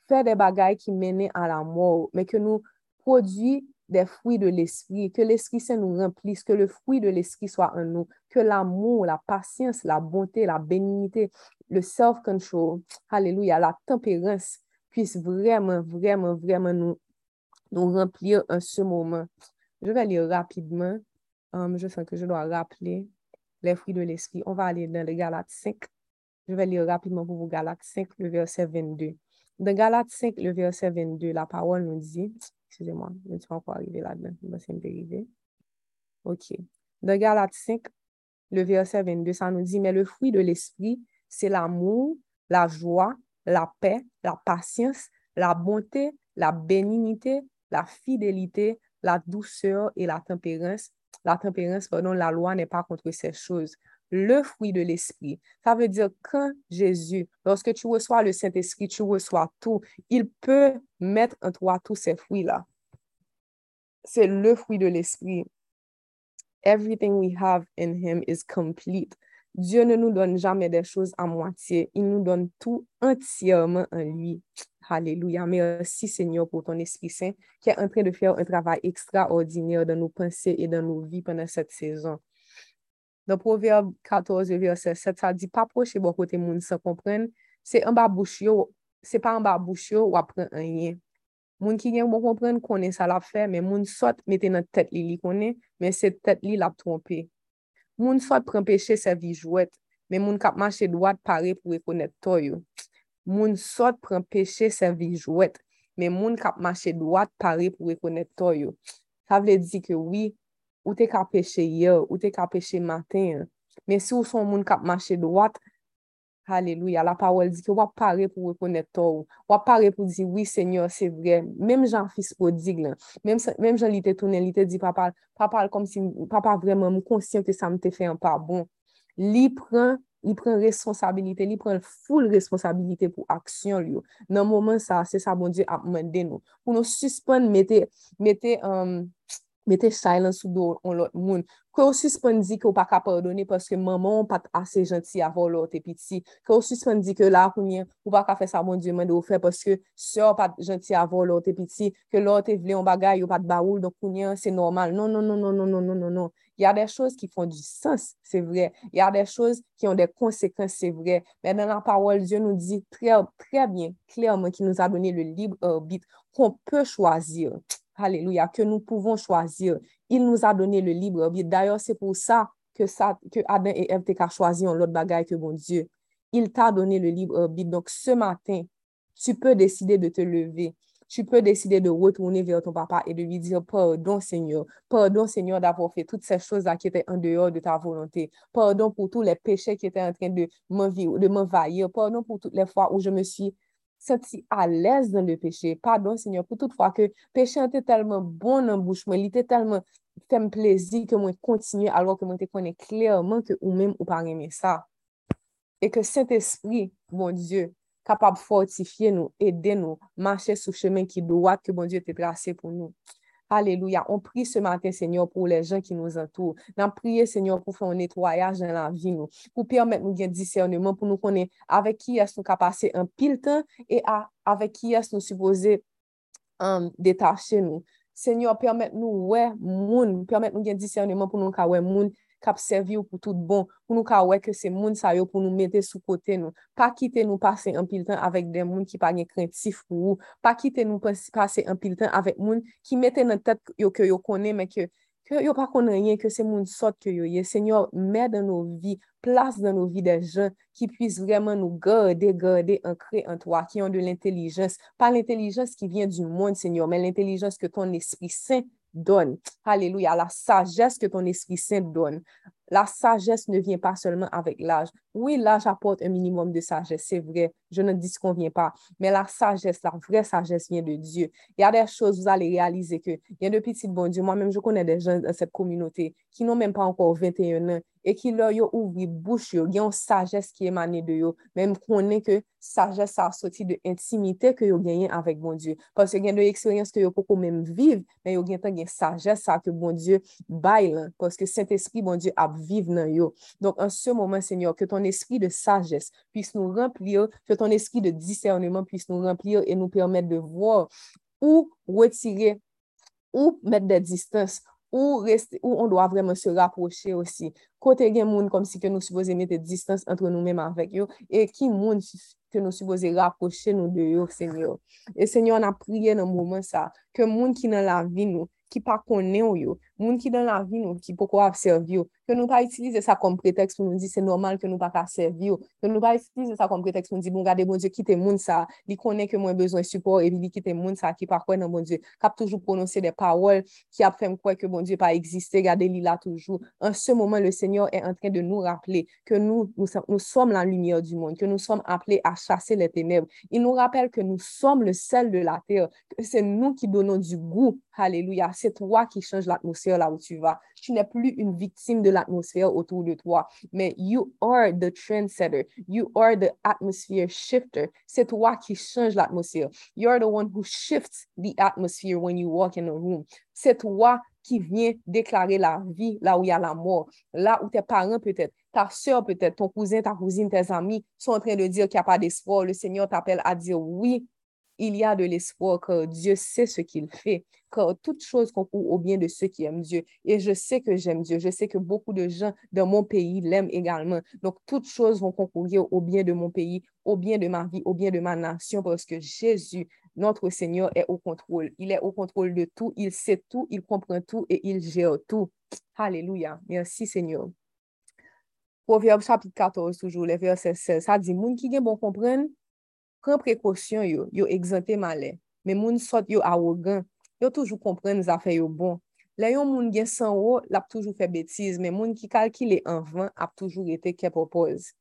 fè de bagay ki mene a la mor, men ke nou prodwi de fwi de l'esprit, ke l'esprit se nou remplis, ke le fwi de l'esprit soa an nou, ke l'amour, la patience, la bonté, la bénignité, le self-control, alléluia, la tempérance, puisse vraiment, vraiment, vraiment nous nous remplir en ce moment. Je vais lire rapidement. Um, je sens que je dois rappeler les fruits de l'esprit. On va aller dans le Galates 5. Je vais lire rapidement pour vous Galates 5, le verset 22. Dans Galates 5, le verset 22, la parole nous dit, excusez-moi, je ne suis pas encore arrivé là-dedans, je vais arriver. OK. Dans Galates 5, le verset 22, ça nous dit, mais le fruit de l'esprit, c'est l'amour, la joie, la paix, la patience, la bonté, la bénignité, la fidélité, la douceur et la tempérance. La tempérance, pardon, la loi n'est pas contre ces choses. Le fruit de l'esprit, ça veut dire quand Jésus, lorsque tu reçois le Saint-Esprit, tu reçois tout. Il peut mettre en toi tous ces fruits-là. C'est le fruit de l'esprit. Everything we have in him is complete. Dieu ne nous donne jamais des choses à moitié. Il nous donne tout entièrement en lui. Alléluia. Merci Seigneur pour ton Esprit Saint qui est en train de faire un travail extraordinaire dans nos pensées et dans nos vies pendant cette saison. Dans Proverbe 14, verset 7, ça dit, pas proche bon côté monde, ça comprenne. C'est en bas bouche, c'est pas en bas bouche ou après un yen. Moun ki gen bon kompren konen sa la fe, men moun sot mette nan tet li li konen, men se tet li la trompe. Moun fòt prempèche se vi jwet, men moun kap manche dwat pare pou rekonet to yo. Moun sot prempèche se vi jwet, men moun kap manche dwat pare pou rekonet to yo. Sa vle di ke wii, ou te kap peche ye, ou te kap peche maten, men si ou son moun kap manche dwat, Halelouya, la parol di ki wap pare pou rekonet to ou, wap pare pou di, oui, seigneur, se vre, mem jan fis podig lan, mem, mem jan li te tounen, li te di papal, papal kom si, papal vreman mou konsyen ke sa mte fe an pa bon, li pren, li pren responsabilite, li pren foul responsabilite pou aksyon li yo, nan mouman sa, se sa bon di ap mende nou, pou nou suspon mette, mette, um, euh, mette silence ou do on lot moun. Kè ou suspendi kè ou pa ka pardoni paske maman pat ase janti avon lot epiti. Kè ou suspendi kè la kounyen ou pa ka fe sa moun diyo mende ou fe paske se ou pat janti avon lot epiti, kè lot e vle yon bagay ou pat baoul, don kounyen se normal. Non, non, non, non, non, non, non, non, non. Y a de chos ki fon di sens, se vre. Y a de chos ki yon de konsekans, se vre. Men nan la parol, Diyo nou di tre, tre bien, klerman ki nou a doni le libre orbit kon pe chwazir. Tch! Alléluia, que nous pouvons choisir. Il nous a donné le libre arbitre. D'ailleurs, c'est pour ça que, ça que Adam et Ève t'ont choisi en l'autre bagaille que bon Dieu. Il t'a donné le libre arbitre. Donc, ce matin, tu peux décider de te lever. tu peux décider de retourner vers ton papa et de lui dire, pardon Seigneur, pardon Seigneur d'avoir fait toutes ces choses-là qui étaient en dehors de ta volonté. Pardon pour tous les péchés qui étaient en train de m'envahir. Pardon pour toutes les fois où je me suis senti alèz nan le peche. Pardon, Seigneur, pou tout fwa ke peche an te telman bon nan bouch mwen, li te telman tem plezi ke mwen kontinye alwa ke mwen te konen klerman ke ou mèm ou pa reme sa. E ke Saint-Esprit, bon Diyo, kapab fortifiye nou, ede nou, mache sou chemen ki doat ke bon Diyo te trase pou nou. Alléluia. On prie ce matin, Seigneur, pour les gens qui nous entourent. Nous prions, Seigneur, pour faire un nettoyage dans la vie, nous. Pour permettre nous un discernement, pour nous connaître avec qui est-ce nous passer un pile temps et à, avec qui est-ce nous supposé um, détacher nous. Seigneur, permette nous, ouais, moun, permette nous un discernement pour nous, ouais, moun, kap servi ou pou tout bon, pou nou ka wè ke se moun sa yo pou nou mette sou kote nou. Pa kite nou pase an pil tan avèk den moun ki pa gen krentif pou ou, pa kite nou pase an pil tan avèk moun ki mette nan tet yo ke yo kone, men ke Ke yo pa kone renyen ke se moun sot ke yo ye. Senyor, mè dan nou vi, plas dan nou vi de jen ki pwis vreman nou gade, gade, an kre, an toa, ki yon de l'intellijens. Pa l'intellijens ki vyen du moun, senyor, men l'intellijens ke ton espri sen, donne. Alléluia. La sagesse que ton Esprit Saint donne. La sagesse ne vient pas seulement avec l'âge. Oui, l'âge apporte un minimum de sagesse, c'est vrai. Je ne dis qu'on vient pas. Mais la sagesse, la vraie sagesse vient de Dieu. Il y a des choses, vous allez réaliser que il y a de petits bons Dieu. Moi-même, je connais des gens dans cette communauté qui n'ont même pas encore 21 ans e ki lor yo ouvri bouch yo, gen yon sajes ki emane de yo, menm konen ke sajes sa soti de intimite ke yo genyen avèk bon Diyo. Pase gen de eksperyans ke yo poko menm viv, men yo gen tan gen sajes sa ke bon Diyo bay lan, paske sent espri bon Diyo ap viv nan yo. Donk an se momen, Senyor, ke ton espri de sajes pwis nou rempli yo, ke ton espri de discernement pwis nou rempli yo, e nou permèt de vwor ou retire, ou met de distans, ou, reste, ou on doa vremen se raproche osi. Kote gen moun kom si ke nou supose mette distans antre nou menm avek yo, e ki moun ke nou supose raproche nou de yo, senyo. E senyo, an apriye nan mouman sa, ke moun ki nan la vi nou, ki pa konen yo, moun qui dans la vie nous, qui pourquoi servir que nous pas utiliser ça comme prétexte pour nous dire c'est normal que nous pas qu'à servir, que nous pas utiliser ça comme prétexte pour nous dire bon regardez bon Dieu quitter moun connaît que moi besoin de support et il quitter moun ça qui pas quoi dans bon Dieu, cap toujours prononcer des paroles qui a fait quoi que bon exister, regardez il là toujours. En ce moment le Seigneur est en train de nous rappeler que nous nous, nous sommes la lumière du monde, que nous sommes appelés à chasser les ténèbres. Il nous rappelle que nous sommes le sel de la terre, que c'est nous qui donnons du goût. Alléluia, c'est toi qui change l'atmosphère là où tu vas. Tu n'es plus une victime de l'atmosphère autour de toi, mais you are the trendsetter. You are the atmosphere shifter. C'est toi qui change l'atmosphère. You are the one who shifts the atmosphere when you walk in a room. C'est toi qui viens déclarer la vie là où il y a la mort, là où tes parents peut-être, ta soeur peut-être, ton cousin, ta cousine, tes amis sont en train de dire qu'il n'y a pas d'espoir. Le Seigneur t'appelle à dire oui, il y a de l'espoir que Dieu sait ce qu'il fait, que toute chose concourt au bien de ceux qui aiment Dieu. Et je sais que j'aime Dieu. Je sais que beaucoup de gens dans mon pays l'aiment également. Donc, toutes choses vont concourir au bien de mon pays, au bien de ma vie, au bien de ma nation, parce que Jésus, notre Seigneur, est au contrôle. Il est au contrôle de tout. Il sait tout, il comprend tout et il gère tout. Alléluia. Merci, Seigneur. Proverbe chapitre 14, toujours, les versets 16. Ça dit, moun qui bon pren prekosyon yo, yo egzante male. Men moun sot yo awogan, yo toujou kompren zafè yo bon. Le yon moun gen san wo, lap toujou fe betiz, men moun ki kalkile anvan, ap toujou rete ke propoz.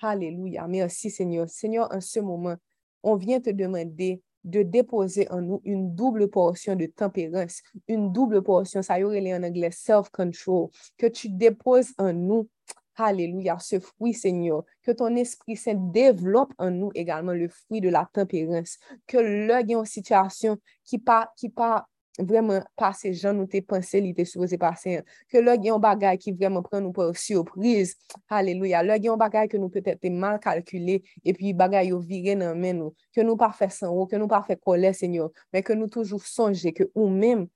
Hallelujah, merci senyor. Seigneur, en se mouman, on vyen te demande de depose an nou une double porsyon de tempérance, une double porsyon, sa y aurait an angle self-control, ke tu depose an nou, Alléluia, ce fruit, Seigneur. Que ton Esprit Saint développe en nous également le fruit de la tempérance. Que l'heure est une situation qui pas, qui pas Vreman pase jan nou te pense li te souboze pase. Ke lò gen yon bagay ki vreman pren nou pou surprise. Aleluya. Lò gen yon bagay ke nou pepe te mal kalkule. E pi bagay yo vire nan men nou. Ke nou pa fe san ou. Ke nou pa fe kole, senyor. Men ke nou toujou sonje ke ou menm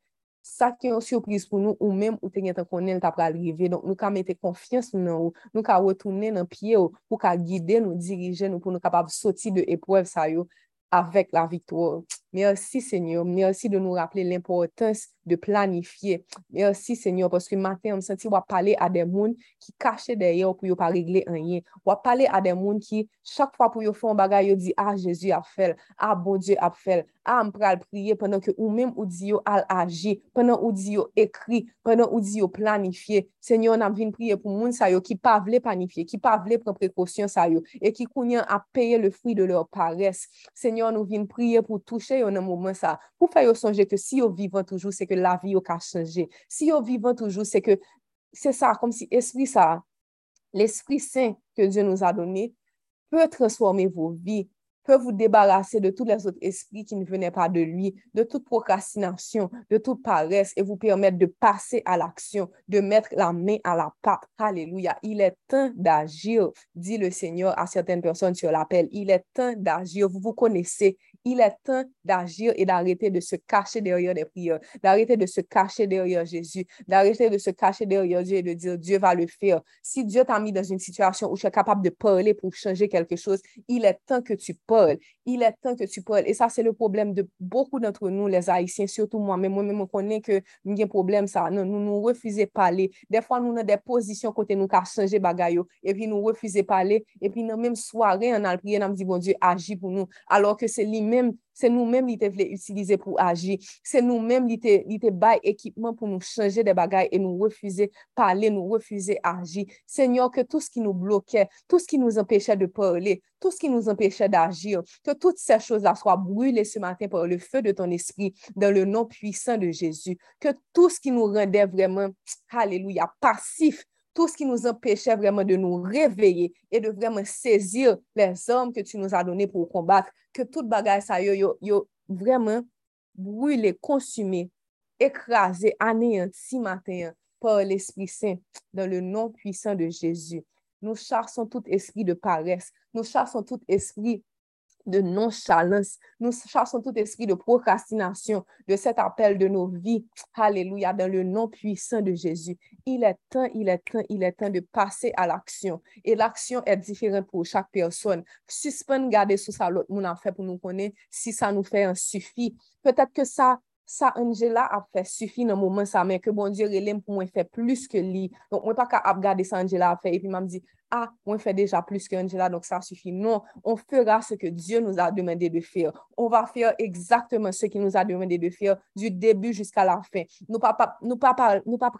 sa ki yon surprise pou nou ou mèm ou te gen tan konen ta pral rive. Donk nou ka mette konfians nou nan ou, nou ka wotounen nan piye ou, pou ka guide nou, dirije nou pou nou kapab soti de epwev sa yo avèk la viktor. Merci, Seigneur. Merci de nous rappeler l'importance de planifier. Merci, Seigneur, parce que matin, on senti va parler à des gens qui cachent derrière pour ne pas régler rien. On va parler à des gens qui, chaque fois pour faire un bagage, ils disent, ah, Jésus a fait, ah, bon Dieu a fait, ah, on peut prier pendant que ou même ou dit al agir, pendant ou dit écrit, pendant ou dit planifier. Seigneur, on a prier pour moun sa yo qui pas planifier, qui pas prendre précaution et qui connaissent à payer le fruit de leur paresse. Seigneur, nous venons prier pour toucher un moment ça, pour faire songer que si vous vivant toujours, c'est que la vie a changé. Si vous vivant toujours, c'est que c'est ça, comme si esprit ça, l'Esprit Saint que Dieu nous a donné peut transformer vos vies, peut vous débarrasser de tous les autres esprits qui ne venaient pas de lui, de toute procrastination, de toute paresse et vous permettre de passer à l'action, de mettre la main à la pâte. Alléluia. Il est temps d'agir, dit le Seigneur à certaines personnes sur l'appel. Il est temps d'agir. Vous vous connaissez. Il est temps d'agir et d'arrêter de se cacher derrière des prières, d'arrêter de se cacher derrière Jésus, d'arrêter de se cacher derrière Dieu et de dire Dieu va le faire. Si Dieu t'a mis dans une situation où tu es capable de parler pour changer quelque chose, il est temps que tu parles. Il est temps que tu parles. Et ça, c'est le problème de beaucoup d'entre nous, les Haïtiens, surtout moi. Mais moi-même, je connais que nous avons problème, ça. Nous, nous, refusons de parler. Des fois, nous avons des positions côté nous qui changer bagaille. Et puis, nous refusons de parler. Et puis, dans même soirée, on a prié, on a dit, bon Dieu, agis pour nous. Alors que c'est lui-même c'est nous-mêmes qui te utiliser pour agir. C'est nous-mêmes qui te bail équipement pour nous changer des bagailles et nous refuser parler, nous refuser agir. Seigneur, que tout ce qui nous bloquait, tout ce qui nous empêchait de parler, tout ce qui nous empêchait d'agir, que toutes ces choses-là soient brûlées ce matin par le feu de ton esprit dans le nom puissant de Jésus. Que tout ce qui nous rendait vraiment, alléluia, passif tout ce qui nous empêchait vraiment de nous réveiller et de vraiment saisir les hommes que tu nous as donnés pour combattre, que tout bagage ça yo, yo, vraiment brûlé, consumé, écrasé, anéanti matin par l'Esprit Saint dans le nom puissant de Jésus. Nous chassons tout esprit de paresse, nous chassons tout esprit de nonchalance. Nous chassons tout esprit de procrastination de cet appel de nos vies. Alléluia, dans le nom puissant de Jésus. Il est temps, il est temps, il est temps de passer à l'action. Et l'action est différente pour chaque personne. Suspend garder sous ça l'autre monde a fait pour nous connaître si ça nous fait un suffit. Peut-être que ça ça Angela a fait suffit dans le moment ça mais que bon Dieu relève pour moi faire plus que lui donc moi pas qu'à regarder ça Angela a fait et puis m'a dit ah, on fait déjà plus qu'Angela, donc ça suffit. Non, on fera ce que Dieu nous a demandé de faire. On va faire exactement ce qu'il nous a demandé de faire du début jusqu'à la fin. Nous pas, nous pas, nous pas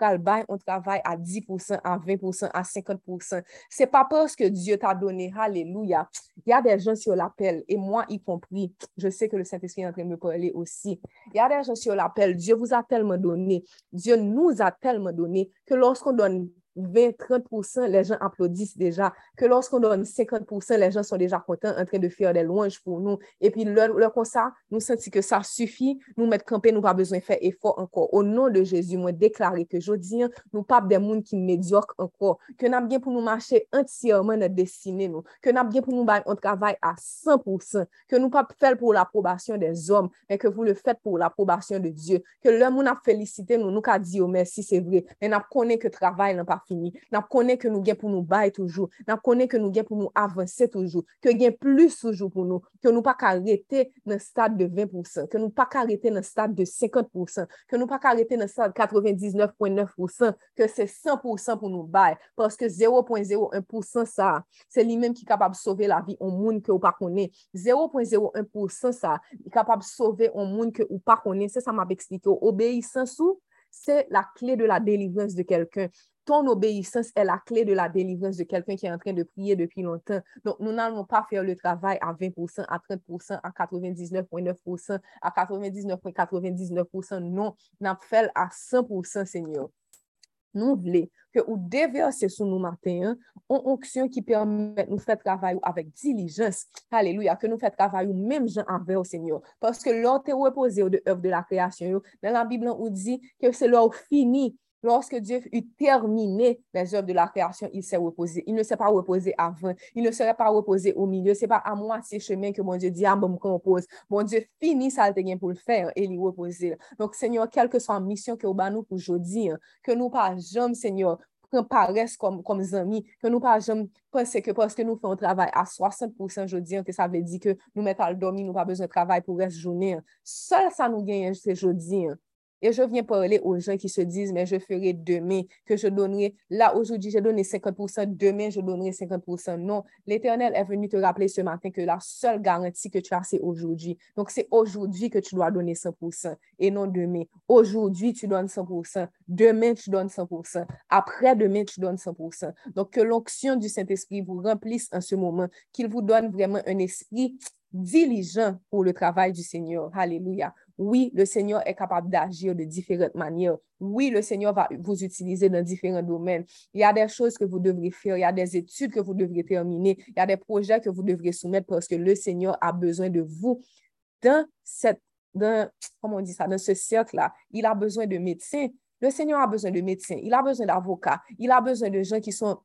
on travaille à 10%, à 20%, à 50%. C'est pas parce que Dieu t'a donné, alléluia. Il y a des gens sur l'appel, et moi y compris, je sais que le Saint-Esprit est en train de me parler aussi. Il y a des gens sur l'appel, Dieu vous a tellement donné, Dieu nous a tellement donné que lorsqu'on donne 20-30%, les gens applaudissent déjà, que lorsqu'on donne 50%, les gens sont déjà contents en train de faire des louanges pour nous. Et puis, leur, comme ça, nous sentons que ça suffit, nous mettre campé, nous pas besoin de faire effort encore. Au nom de Jésus, moi, déclarer que je dis, nous pas des gens qui médiocres encore, que nous bien pour nous marcher entièrement notre destinée, nous, que nous bien pour nous on travail à 100%, que nous pas faire pour l'approbation des hommes, mais que vous le faites pour l'approbation de Dieu, que l'homme nous a félicité, nous, nous a dit, oh, merci, c'est vrai, mais nous connaissons que le travail n'a pas fini. Nap konen ke nou gen pou nou bay toujou. Nap konen ke nou gen pou nou avanse toujou. Ke gen plus toujou pou nou. Ke nou pa ka rete nan stade de 20%. Ke nou pa ka rete nan stade de 50%. Ke nou pa ka rete nan stade 99.9%. Ke se 100% pou nou bay. Paske 0.01% sa, se li menm ki kapab sove la vi ou moun ke ou pa konen. 0.01% sa, li kapab sove ou moun ke ou pa konen. Se sa mab ekslike ou obeysan sou. c'est la clé de la délivrance de quelqu'un. Ton obéissance est la clé de la délivrance de quelqu'un qui est en train de prier depuis longtemps. Donc, nous n'allons pas faire le travail à 20%, à 30%, à 99,9%, à 99,99%. Non, nous fait à 100%, Seigneur. Nous voulons que vous déversez sur nous matin une onction qui permet de nous faire travailler avec diligence. Alléluia. Que nous fait travailler même gens envers au Seigneur. Parce que l'ordre est reposé de l'œuvre de la création. Dans la Bible, on dit que c'est l'heure fini Lorsque Dieu eut terminé les œuvres de la création, il s'est reposé. Il ne s'est pas reposé avant. Il ne serait pas reposé au milieu. Ce n'est pas à moi ces chemins que mon Dieu dit, ah, bon, me compose. Mon Dieu finit ça pour le faire et il reposer. Donc, Seigneur, quelle que soit la mission que nous avons pour aujourd'hui, hein, que nous pas jamais, Seigneur, pren pares kom zami, ke nou pa jom pense ke paske nou fè an travay a 60% jodi an, ke sa vè di ke nou met al domi, nou pa bezon travay pou res jounen. Sol sa nou genyen se jodi an. Et je viens parler aux gens qui se disent, mais je ferai demain, que je donnerai, là aujourd'hui j'ai donné 50%, demain je donnerai 50%. Non, l'Éternel est venu te rappeler ce matin que la seule garantie que tu as, c'est aujourd'hui. Donc c'est aujourd'hui que tu dois donner 100% et non demain. Aujourd'hui, tu donnes 100%. Demain, tu donnes 100%. Après-demain, tu donnes 100%. Donc que l'onction du Saint-Esprit vous remplisse en ce moment, qu'il vous donne vraiment un esprit diligent pour le travail du Seigneur. Alléluia. Oui, le Seigneur est capable d'agir de différentes manières. Oui, le Seigneur va vous utiliser dans différents domaines. Il y a des choses que vous devrez faire, il y a des études que vous devrez terminer, il y a des projets que vous devrez soumettre parce que le Seigneur a besoin de vous dans dans ce cercle-là. Il a besoin de médecins. Le Seigneur a besoin de médecins, il a besoin d'avocats, il a besoin de gens qui sont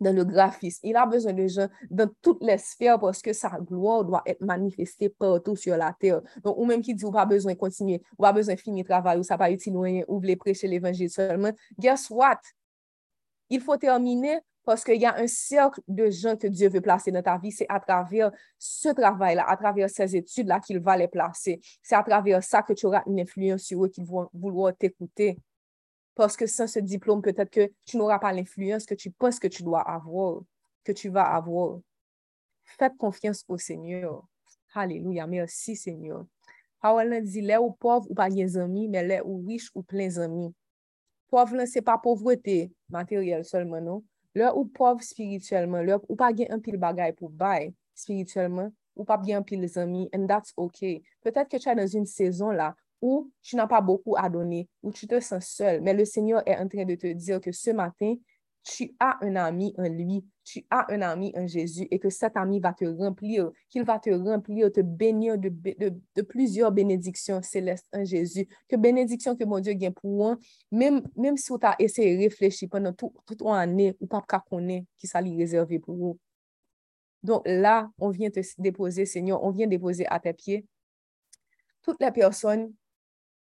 dans le graphisme. Il a besoin de gens dans toutes les sphères parce que sa gloire doit être manifestée partout sur la terre. Donc, ou même qui dit, ou pas besoin de continuer, ou pas besoin de finir le travail, ou ça pas utile ou voulez prêcher l'évangile seulement. Guess what? Il faut terminer parce qu'il y a un cercle de gens que Dieu veut placer dans ta vie. C'est à travers ce travail-là, à travers ces études-là qu'il va les placer. C'est à travers ça que tu auras une influence sur eux qui vont vouloir t'écouter. Parce que sans ce diplôme, peut-être que tu n'auras pas l'influence que tu penses que tu dois avoir, que tu vas avoir. Faites confiance au Seigneur. Alléluia. Merci, Seigneur. Parole dit, les ou pauvres ou pas des amis, mais les ou riches ou pleins amis. Pauvre, ce n'est pas pauvreté matérielle seulement, non? Les ou pauvre spirituellement, les ou pas un pile bagaille pour bail spirituellement, ou pas bien pile amis, and that's okay. Peut-être que tu es dans une saison ou tu n'as pas beaucoup à donner, ou tu te sens seul, mais le Seigneur est en train de te dire que ce matin, tu as un ami en lui, tu as un ami en Jésus et que cet ami va te remplir, qu'il va te remplir, te bénir de, plusieurs bénédictions célestes en Jésus. Que bénédiction que mon Dieu gagne pour moi, même, même si tu as essayé de réfléchir pendant toute tout année ou pas connaître qui ça lui réservé pour vous. Donc là, on vient te déposer, Seigneur, on vient déposer à tes pieds toutes les personnes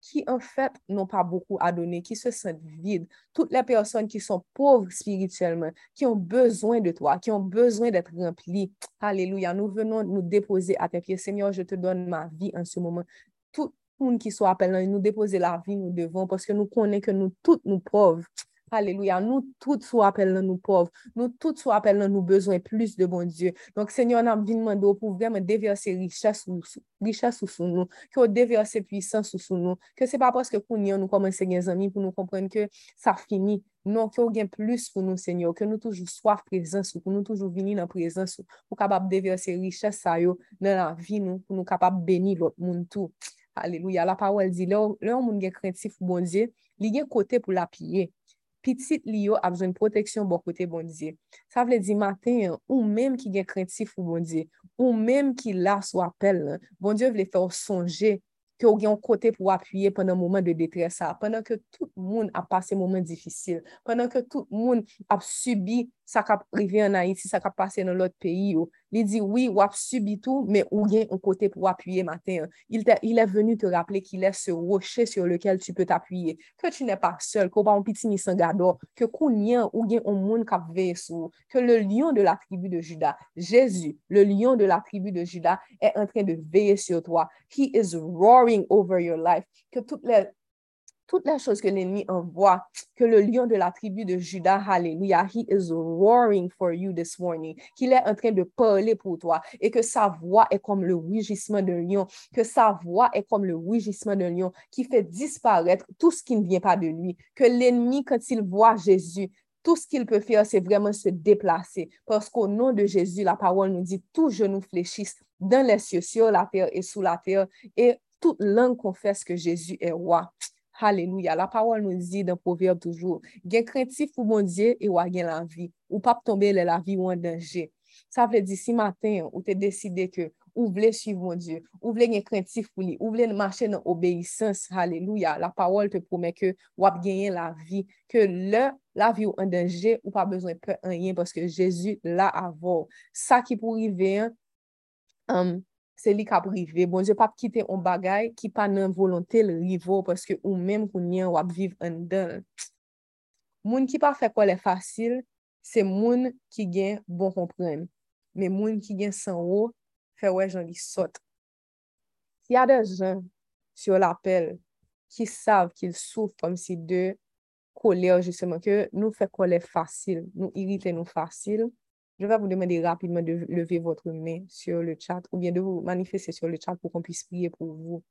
qui en fait n'ont pas beaucoup à donner, qui se sentent vides, toutes les personnes qui sont pauvres spirituellement, qui ont besoin de toi, qui ont besoin d'être remplies. Alléluia, nous venons nous déposer à tes pieds. Seigneur, je te donne ma vie en ce moment. Tout le monde qui soit appelé, nous déposer la vie, nous devons, parce que nous connaissons que nous toutes nous pauvres. Alléluia. Nous tous sous appel dans nous pauvres. Nous tous sous appel dans nous besoins plus de bon Dieu. Donc, Seigneur, nous avons demandé pour vraiment déverser richesse richesse sous nous, que déverser puissance sous nous, que c'est pas parce que nous commençons à amis pour nous comprendre que ça finit. Non, que nous plus pour nous, Seigneur, que nous toujours soif présence, que nous toujours venir dans présence, pour capable déverser richesse ça dans la vie nous, pour nous capable bénir l'autre monde tout. Alléluia. La parole dit, là, on moun gen craintif bon Dieu, li gen côté pour l'appuyer. pitit li yo ap zon proteksyon bo kote bondye. Sa vle di maten, ou menm ki gen krentif ou bondye, ou menm ki la sou apel, bondye vle fè ou sonje ke ou gen yon kote pou apuyye pwennan mouman de detresa, pwennan ke tout moun ap pase mouman difisil, pwennan ke tout moun ap subi sa kap rive an Haiti, sa kap pase nan lot peyi yo. Li di, oui, wap subi tou, men ou gen an kote pou apuye matin. Il, te, il est venu te rappeler qu'il est ce rocher sur lequel tu peux t'appuyer. Que tu n'est pas seul, ko pa an piti misangado, ke kounyen ou gen an moun kap veye sou, ke le lion de la tribu de Juda, Jésus, le lion de la tribu de Juda, est en train de veye sur toi. He is roaring over your life. Que toutes les toutes les choses que l'ennemi envoie, que le lion de la tribu de Judas, hallelujah, he is roaring for you this morning, qu'il est en train de parler pour toi. Et que sa voix est comme le rugissement d'un lion, que sa voix est comme le rugissement d'un lion qui fait disparaître tout ce qui ne vient pas de lui, que l'ennemi, quand il voit Jésus, tout ce qu'il peut faire, c'est vraiment se déplacer. Parce qu'au nom de Jésus, la parole nous dit, tout genou fléchisse dans les cieux, sur la terre et sous la terre, et toute langue confesse que Jésus est roi. Halelouya, la pawol nou zi dan proverb toujou. Gen krenti fou bon diye, e wagen la vi. Ou pap tombe le la vi ou an denje. Sa vle di si matin, ou te deside ke ou vle suiv mon diye, ou vle gen krenti fou li, ou vle manche nan obeysans. Halelouya, la pawol te prome ke wap genyen la vi. Ke le la vi ou an denje, ou pa bezwen pe an yen, paske Jezu la avor. Sa ki pou rive an, um, se li kap rive. Bon, je pap kite on bagay ki pa nan volonte le rivo paske ou menm koun nyen wap viv an den. Moun ki pa fe kwa le fasil, se moun ki gen bon kompren. Men moun ki gen san ou, fe wè jan li sot. Si ya de jan, si yo lapel, ki sav ki l souf kom si de kolè ou jisèman ke nou fe kwa le fasil, nou irite nou fasil, je va vous demander rapidement de lever votre main sur le chat ou bien de vous manifester sur le chat pour qu'on puisse prier pour vous.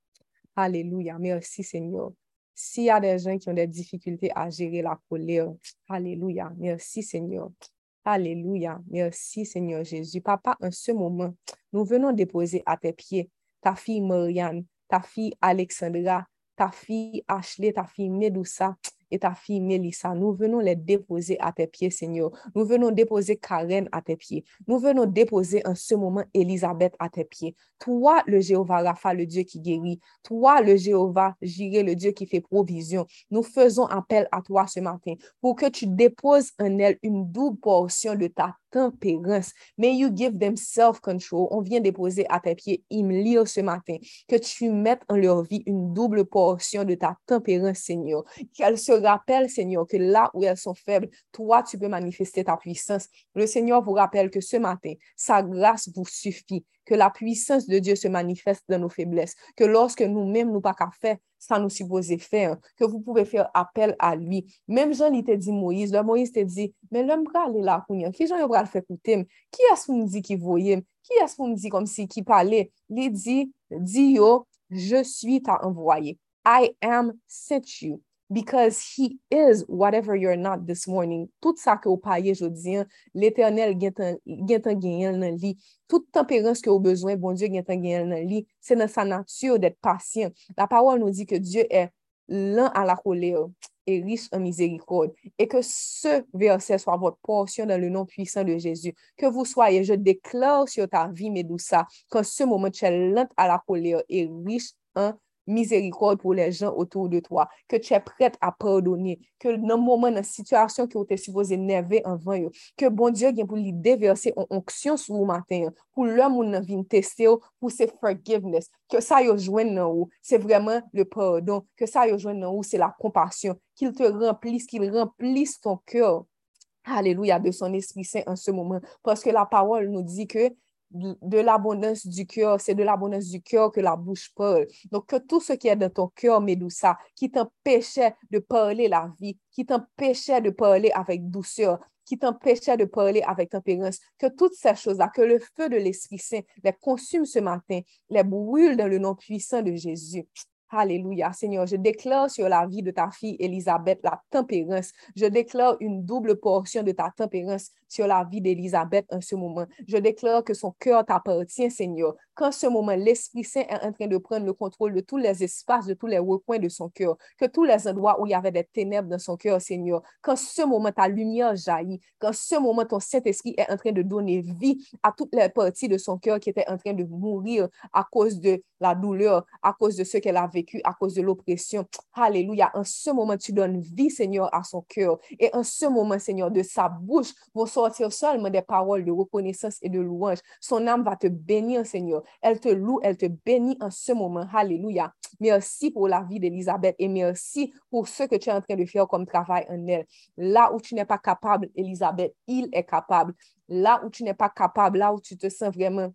Alléluia. Merci Seigneur. S'il y a des gens qui ont des difficultés à gérer la colère, Alléluia. Merci Seigneur. Alléluia. Merci Seigneur Jésus. Papa, en ce moment, nous venons déposer à tes pieds ta fille Marianne, ta fille Alexandra, ta fille Ashley, ta fille Medusa, et ta fille Mélissa. Nous venons les déposer à tes pieds, Seigneur. Nous venons déposer Karen à tes pieds. Nous venons déposer en ce moment Elisabeth à tes pieds. Toi, le Jéhovah Rapha, le Dieu qui guérit. Toi, le Jéhovah Jiré, le Dieu qui fait provision. Nous faisons appel à toi ce matin pour que tu déposes en elle une double portion de ta tempérance. May you give them self-control. On vient déposer à tes pieds Imlir ce matin. Que tu mettes en leur vie une double portion de ta tempérance, Seigneur. Qu'elles se rappellent, Seigneur, que là où elles sont faibles, toi, tu peux manifester ta puissance. Le Seigneur vous rappelle que ce matin, sa grâce vous suffit que la puissance de Dieu se manifeste dans nos faiblesses, que lorsque nous-mêmes nous pas qu'à faire, sa nou supposé faire, que vous pouvez faire appel à lui. Même Jean, il te dit Moïse, le Moïse te dit, mais l'homme aller là, qui Jean, il fait écouter, qui est-ce qu'on me dit qui voyait, qui est-ce qu'on me dit comme si, qui parlait, il dit, dit yo, je suis t'a envoyé. I am sent you. because he is whatever you're not this morning. Tout sa ke ou paye jodien, l'Eternel gen tan genyen nan li. Tout temperance ke ou bezwen, bon Dieu gen tan genyen nan li. Se nan sa natyur det pasyen. La parol nou di ke Dieu e lan a la koleo et riche en miséricorde. Et que ce verset soit votre portion dans le nom puissant de Jésus. Que vous soyez, je déclare sur ta vie, Médoussa, qu'en ce moment tu es lente à la colère et riche en miséricorde pour les gens autour de toi, que tu es prête à pardonner, que dans moment, dans situation qui était supposée énerver envers eux, que bon Dieu vient pour lui déverser en onction sur le matin, pour l'homme ou vient tester, pour ses forgiveness, que ça y joigne dans vous, c'est vraiment le pardon, que ça y joigne dans vous, c'est la compassion, qu'il te remplisse, qu'il remplisse ton cœur. Alléluia de son Esprit Saint en ce moment, parce que la parole nous dit que de l'abondance du cœur, c'est de l'abondance du cœur que la bouche parle. Donc, que tout ce qui est dans ton cœur, Médoussa, qui t'empêchait de parler la vie, qui t'empêchait de parler avec douceur, qui t'empêchait de parler avec tempérance, que toutes ces choses-là, que le feu de l'Esprit Saint les consume ce matin, les brûle dans le nom puissant de Jésus. Alléluia, Seigneur. Je déclare sur la vie de ta fille Elisabeth la tempérance. Je déclare une double portion de ta tempérance sur la vie d'Elisabeth en ce moment. Je déclare que son cœur t'appartient, Seigneur. Qu'en ce moment, l'Esprit Saint est en train de prendre le contrôle de tous les espaces, de tous les recoins de son cœur, que tous les endroits où il y avait des ténèbres dans son cœur, Seigneur, qu'en ce moment, ta lumière jaillit, qu'en ce moment, ton Saint-Esprit est en train de donner vie à toutes les parties de son cœur qui étaient en train de mourir à cause de la douleur, à cause de ce qu'elle a vécu, à cause de l'oppression. Alléluia. En ce moment, tu donnes vie, Seigneur, à son cœur. Et en ce moment, Seigneur, de sa bouche vont sortir seulement des paroles de reconnaissance et de louange. Son âme va te bénir, Seigneur. Elle te loue, elle te bénit en ce moment. Alléluia. Merci pour la vie d'Elisabeth et merci pour ce que tu es en train de faire comme travail en elle. Là où tu n'es pas capable, Elisabeth, il est capable. Là où tu n'es pas capable, là où tu te sens vraiment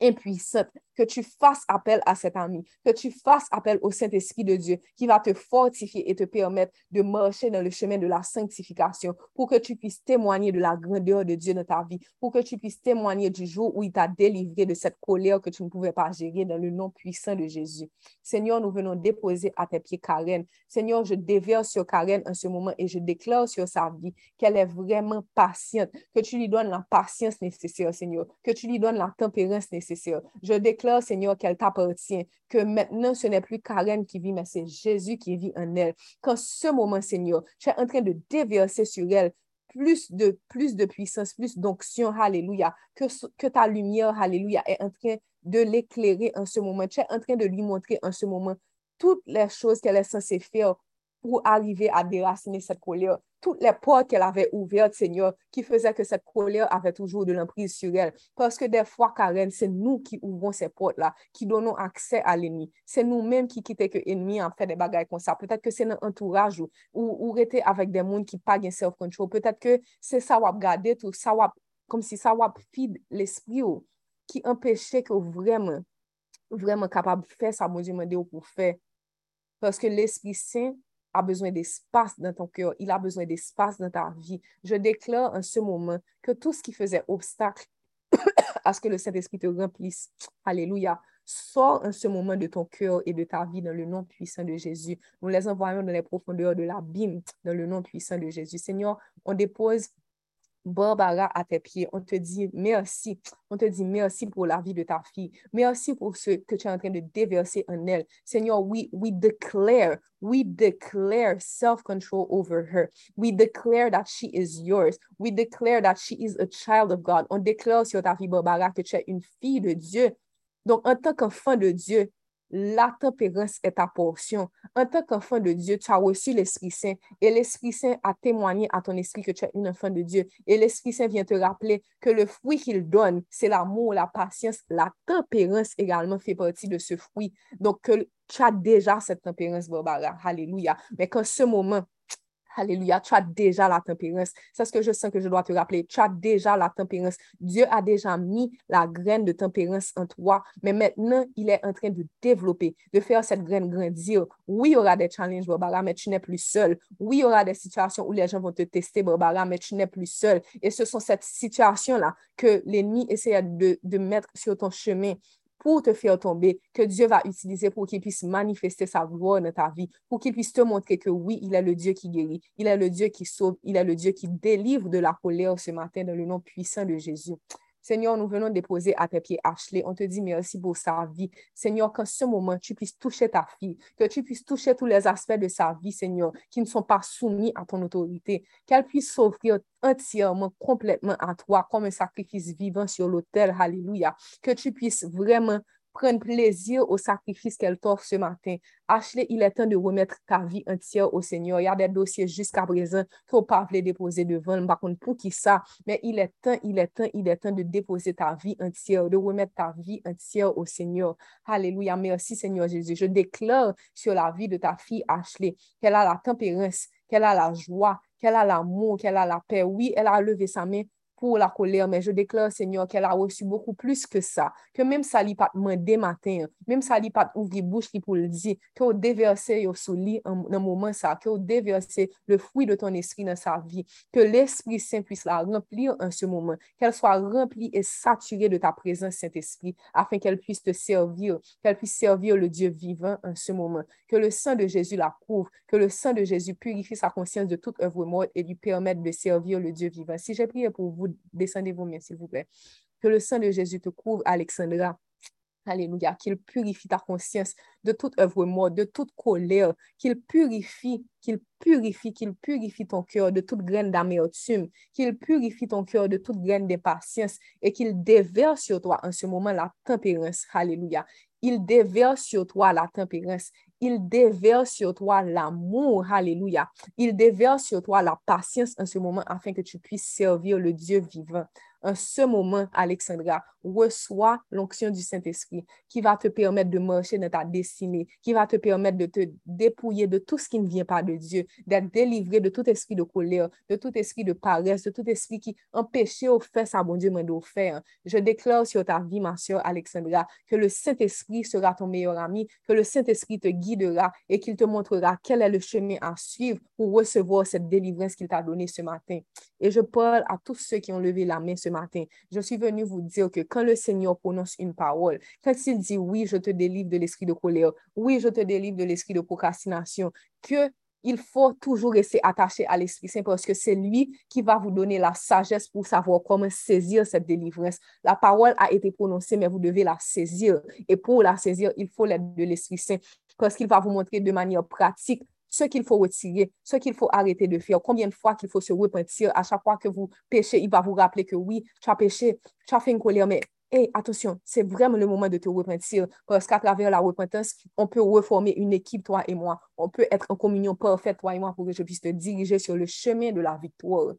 impuissante, que tu fasses appel à cet ami, que tu fasses appel au Saint-Esprit de Dieu qui va te fortifier et te permettre de marcher dans le chemin de la sanctification pour que tu puisses témoigner de la grandeur de Dieu dans ta vie, pour que tu puisses témoigner du jour où il t'a délivré de cette colère que tu ne pouvais pas gérer dans le nom puissant de Jésus. Seigneur, nous venons déposer à tes pieds Karen. Seigneur, je déverse sur Karen en ce moment et je déclare sur sa vie qu'elle est vraiment patiente, que tu lui donnes la patience nécessaire, Seigneur, que tu lui donnes la tempérance nécessaire. Je Seigneur, qu'elle t'appartient, que maintenant, ce n'est plus Karen qui vit, mais c'est Jésus qui vit en elle. Qu'en ce moment, Seigneur, tu es en train de déverser sur elle plus de, plus de puissance, plus d'onction, alléluia, que, que ta lumière, alléluia, est en train de l'éclairer en ce moment. Tu es en train de lui montrer en ce moment toutes les choses qu'elle est censée faire pour arriver à déraciner cette colère, toutes les portes qu'elle avait ouvertes, Seigneur, qui faisaient que cette colère avait toujours de l'emprise sur elle. Parce que des fois, Karen, c'est nous qui ouvrons ces portes-là, qui donnons accès à l'ennemi. C'est nous-mêmes qui quittons que l'ennemi en fait des bagailles comme ça. Peut-être que c'est notre entourage ou, ou, était avec des mondes qui pas de self-control. Peut-être que c'est ça wap garder tout, ça wap, comme si ça wap feed l'esprit ou, qui empêchait que vraiment, vraiment capable de faire ça, mon Dieu, m'a dit, pour faire. Parce que l'Esprit Saint a besoin d'espace dans ton cœur, il a besoin d'espace dans ta vie. Je déclare en ce moment que tout ce qui faisait obstacle à ce que le Saint-Esprit te remplisse, Alléluia, sort en ce moment de ton cœur et de ta vie dans le nom puissant de Jésus. Nous les envoyons dans les profondeurs de l'abîme dans le nom puissant de Jésus. Seigneur, on dépose Barbara à tes pieds. On te dit merci. On te dit merci pour la vie de ta fille. Merci pour ce que tu es en train de déverser en elle. Seigneur, we, we declare, we declare self-control over her. We declare that she is yours. We declare that she is a child of God. On déclare sur ta fille Barbara que tu es une fille de Dieu. Donc, en tant qu'enfant de Dieu, la tempérance est ta portion. En tant qu'enfant de Dieu, tu as reçu l'Esprit Saint et l'Esprit Saint a témoigné à ton esprit que tu es une enfant de Dieu. Et l'Esprit Saint vient te rappeler que le fruit qu'il donne, c'est l'amour, la patience, la tempérance également fait partie de ce fruit. Donc, tu as déjà cette tempérance, Barbara. Alléluia. Mais qu'en ce moment, Alléluia, tu as déjà la tempérance. C'est ce que je sens que je dois te rappeler. Tu as déjà la tempérance. Dieu a déjà mis la graine de tempérance en toi, mais maintenant, il est en train de développer, de faire cette graine grandir. Oui, il y aura des challenges, Barbara, mais tu n'es plus seul. Oui, il y aura des situations où les gens vont te tester, Barbara, mais tu n'es plus seul. Et ce sont cette situation-là que l'ennemi essaie de, de mettre sur ton chemin pour te faire tomber, que Dieu va utiliser pour qu'il puisse manifester sa gloire dans ta vie, pour qu'il puisse te montrer que oui, il est le Dieu qui guérit, il est le Dieu qui sauve, il est le Dieu qui délivre de la colère ce matin dans le nom puissant de Jésus. Seigneur, nous venons déposer à tes pieds Ashley. On te dit merci pour sa vie. Seigneur, qu'en ce moment, tu puisses toucher ta fille, que tu puisses toucher tous les aspects de sa vie, Seigneur, qui ne sont pas soumis à ton autorité, qu'elle puisse s'offrir entièrement, complètement à toi comme un sacrifice vivant sur l'autel. Alléluia. Que tu puisses vraiment prenne plaisir au sacrifice qu'elle t'offre ce matin. Ashley, il est temps de remettre ta vie entière au Seigneur. Il y a des dossiers jusqu'à présent qu'il pas déposer devant. Par contre, pour qui ça? Mais il est temps, il est temps, il est temps de déposer ta vie entière, de remettre ta vie entière au Seigneur. Alléluia. Merci, Seigneur Jésus. Je déclare sur la vie de ta fille Ashley qu'elle a la tempérance, qu'elle a la joie, qu'elle a l'amour, qu'elle a la paix. Oui, elle a levé sa main pour la colère, mais je déclare, Seigneur, qu'elle a reçu beaucoup plus que ça, que même ça n'a pas demandé matin, même ça n'a pas ouvert bouche pour le dire, que au déverser au sous lit dans moment ça, que au déverser le fruit de ton esprit dans sa vie, que l'Esprit Saint puisse la remplir en ce moment, qu'elle soit remplie et saturée de ta présence, Saint-Esprit, afin qu'elle puisse te servir, qu'elle puisse servir le Dieu vivant en ce moment, que le sang de Jésus la couvre, que le sang de Jésus purifie sa conscience de toute œuvre morte et lui permette de servir le Dieu vivant. Si j'ai prié pour vous, descendez vos mains, s'il vous plaît. Que le sang de Jésus te couvre, Alexandra. Alléluia. Qu'il purifie ta conscience de toute œuvre morte, de toute colère. Qu'il purifie, qu'il purifie, qu'il purifie ton cœur de toute graine d'amertume. Qu'il purifie ton cœur de toute graine d'impatience et qu'il déverse sur toi en ce moment la tempérance. Alléluia. Il déverse sur toi la tempérance. Il déverse sur toi l'amour. Alléluia. Il déverse sur toi la patience en ce moment afin que tu puisses servir le Dieu vivant en ce moment, Alexandra, reçois l'onction du Saint-Esprit qui va te permettre de marcher dans ta destinée, qui va te permettre de te dépouiller de tout ce qui ne vient pas de Dieu, d'être délivré de tout esprit de colère, de tout esprit de paresse, de tout esprit qui empêchait au fait ça, bon Dieu, de faire. Je déclare sur ta vie, ma soeur Alexandra, que le Saint-Esprit sera ton meilleur ami, que le Saint-Esprit te guidera et qu'il te montrera quel est le chemin à suivre pour recevoir cette délivrance qu'il t'a donnée ce matin. Et je parle à tous ceux qui ont levé la main ce matin. Je suis venu vous dire que quand le Seigneur prononce une parole, quand il dit oui, je te délivre de l'esprit de colère, oui, je te délivre de l'esprit de procrastination, que il faut toujours rester attaché à l'Esprit Saint parce que c'est lui qui va vous donner la sagesse pour savoir comment saisir cette délivrance. La parole a été prononcée, mais vous devez la saisir. Et pour la saisir, il faut l'aide de l'Esprit Saint parce qu'il va vous montrer de manière pratique ce qu'il faut retirer, ce qu'il faut arrêter de faire, combien de fois qu'il faut se repentir? À chaque fois que vous péchez, il va vous rappeler que oui, tu as péché, tu as fait une colère, mais Et attention, c'est vraiment le moment de te repentir parce qu'à travers la repentance, on peut reformer une équipe, toi et moi. On peut être en communion parfaite, toi et moi, pour que je puisse te diriger sur le chemin de la victoire.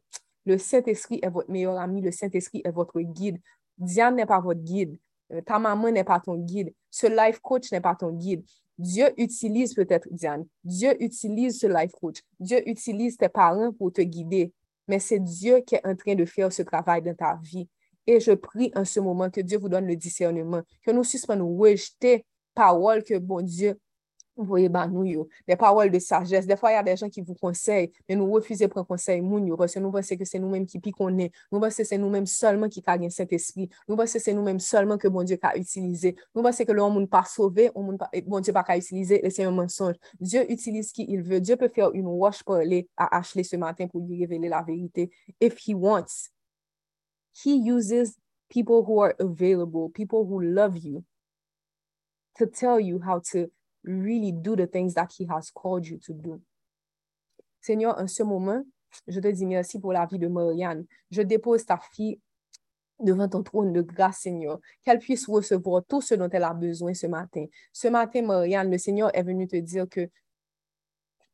Le Saint-Esprit est votre meilleur ami, le Saint-Esprit est votre guide. Diane n'est pas votre guide. Euh, ta maman n'est pas ton guide. Ce life coach n'est pas ton guide. Dieu utilise peut-être Diane. Dieu utilise ce life coach. Dieu utilise tes parents pour te guider. Mais c'est Dieu qui est en train de faire ce travail dans ta vie. Et je prie en ce moment que Dieu vous donne le discernement, que nous suspendons rejeter paroles que bon Dieu voye ban nou yo. De parol de sajes, defa y a de jan ki vou konsey, men nou refize pren konsey moun yo, parce nou pense ke se nou menm ki pi konen, nou pense se nou menm solman ki ka gen set espri, nou pense se nou menm solman ke bon Diyo ka utilize, nou pense ke le ou moun pa sove, ou moun pa, bon Diyo pa ka utilize, le se yon mensonj. Diyo utilize ki il ve, Diyo pe fè yon wosh parle a Ashley se matin pou li revele la verite. If he wants, he uses people who are available, people who love you, to tell you how to really do the things that He has called you to do. Seigneur, en ce moment, je te dis merci pour la vie de Marianne. Je dépose ta fille devant ton trône de grâce, Seigneur, qu'elle puisse recevoir tout ce dont elle a besoin ce matin. Ce matin, Marianne, le Seigneur est venu te dire que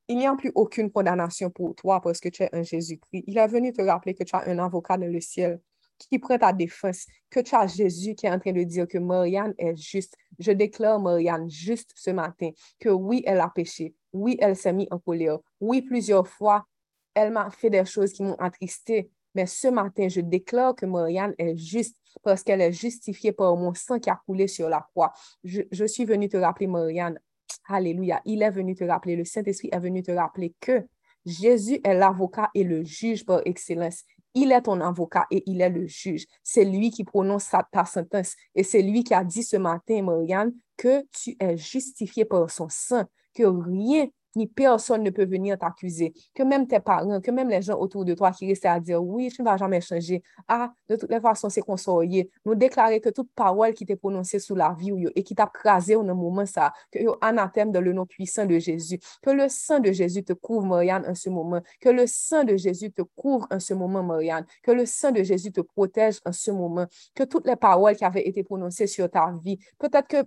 il n'y a plus aucune condamnation pour toi parce que tu es un Jésus-Christ. Il est venu te rappeler que tu as un avocat dans le ciel qui prend ta défense, que tu as Jésus qui est en train de dire que Marianne est juste. Je déclare Marianne juste ce matin, que oui, elle a péché, oui, elle s'est mise en colère, oui, plusieurs fois, elle m'a fait des choses qui m'ont attristé, mais ce matin, je déclare que Marianne est juste parce qu'elle est justifiée par mon sang qui a coulé sur la croix. Je, je suis venue te rappeler, Marianne, Alléluia, il est venu te rappeler, le Saint-Esprit est venu te rappeler que Jésus est l'avocat et le juge par excellence. Il est ton avocat et il est le juge. C'est lui qui prononce ta sentence. Et c'est lui qui a dit ce matin, Marianne, que tu es justifié par son sang, que rien ni personne ne peut venir t'accuser. Que même tes parents, que même les gens autour de toi qui restent à dire oui, tu ne vas jamais changer. Ah, de toutes les façons, c'est consoyer. Nous déclarer que toute parole qui t'est prononcée sous la vie ou, et qui t'a crasé au moment ça, que yo anathème dans le nom puissant de Jésus. Que le sang de Jésus te couvre, Marianne, en ce moment. Que le sang de Jésus te couvre en ce moment, Marianne. Que le sang de Jésus te protège en ce moment. Que toutes les paroles qui avaient été prononcées sur ta vie, peut-être que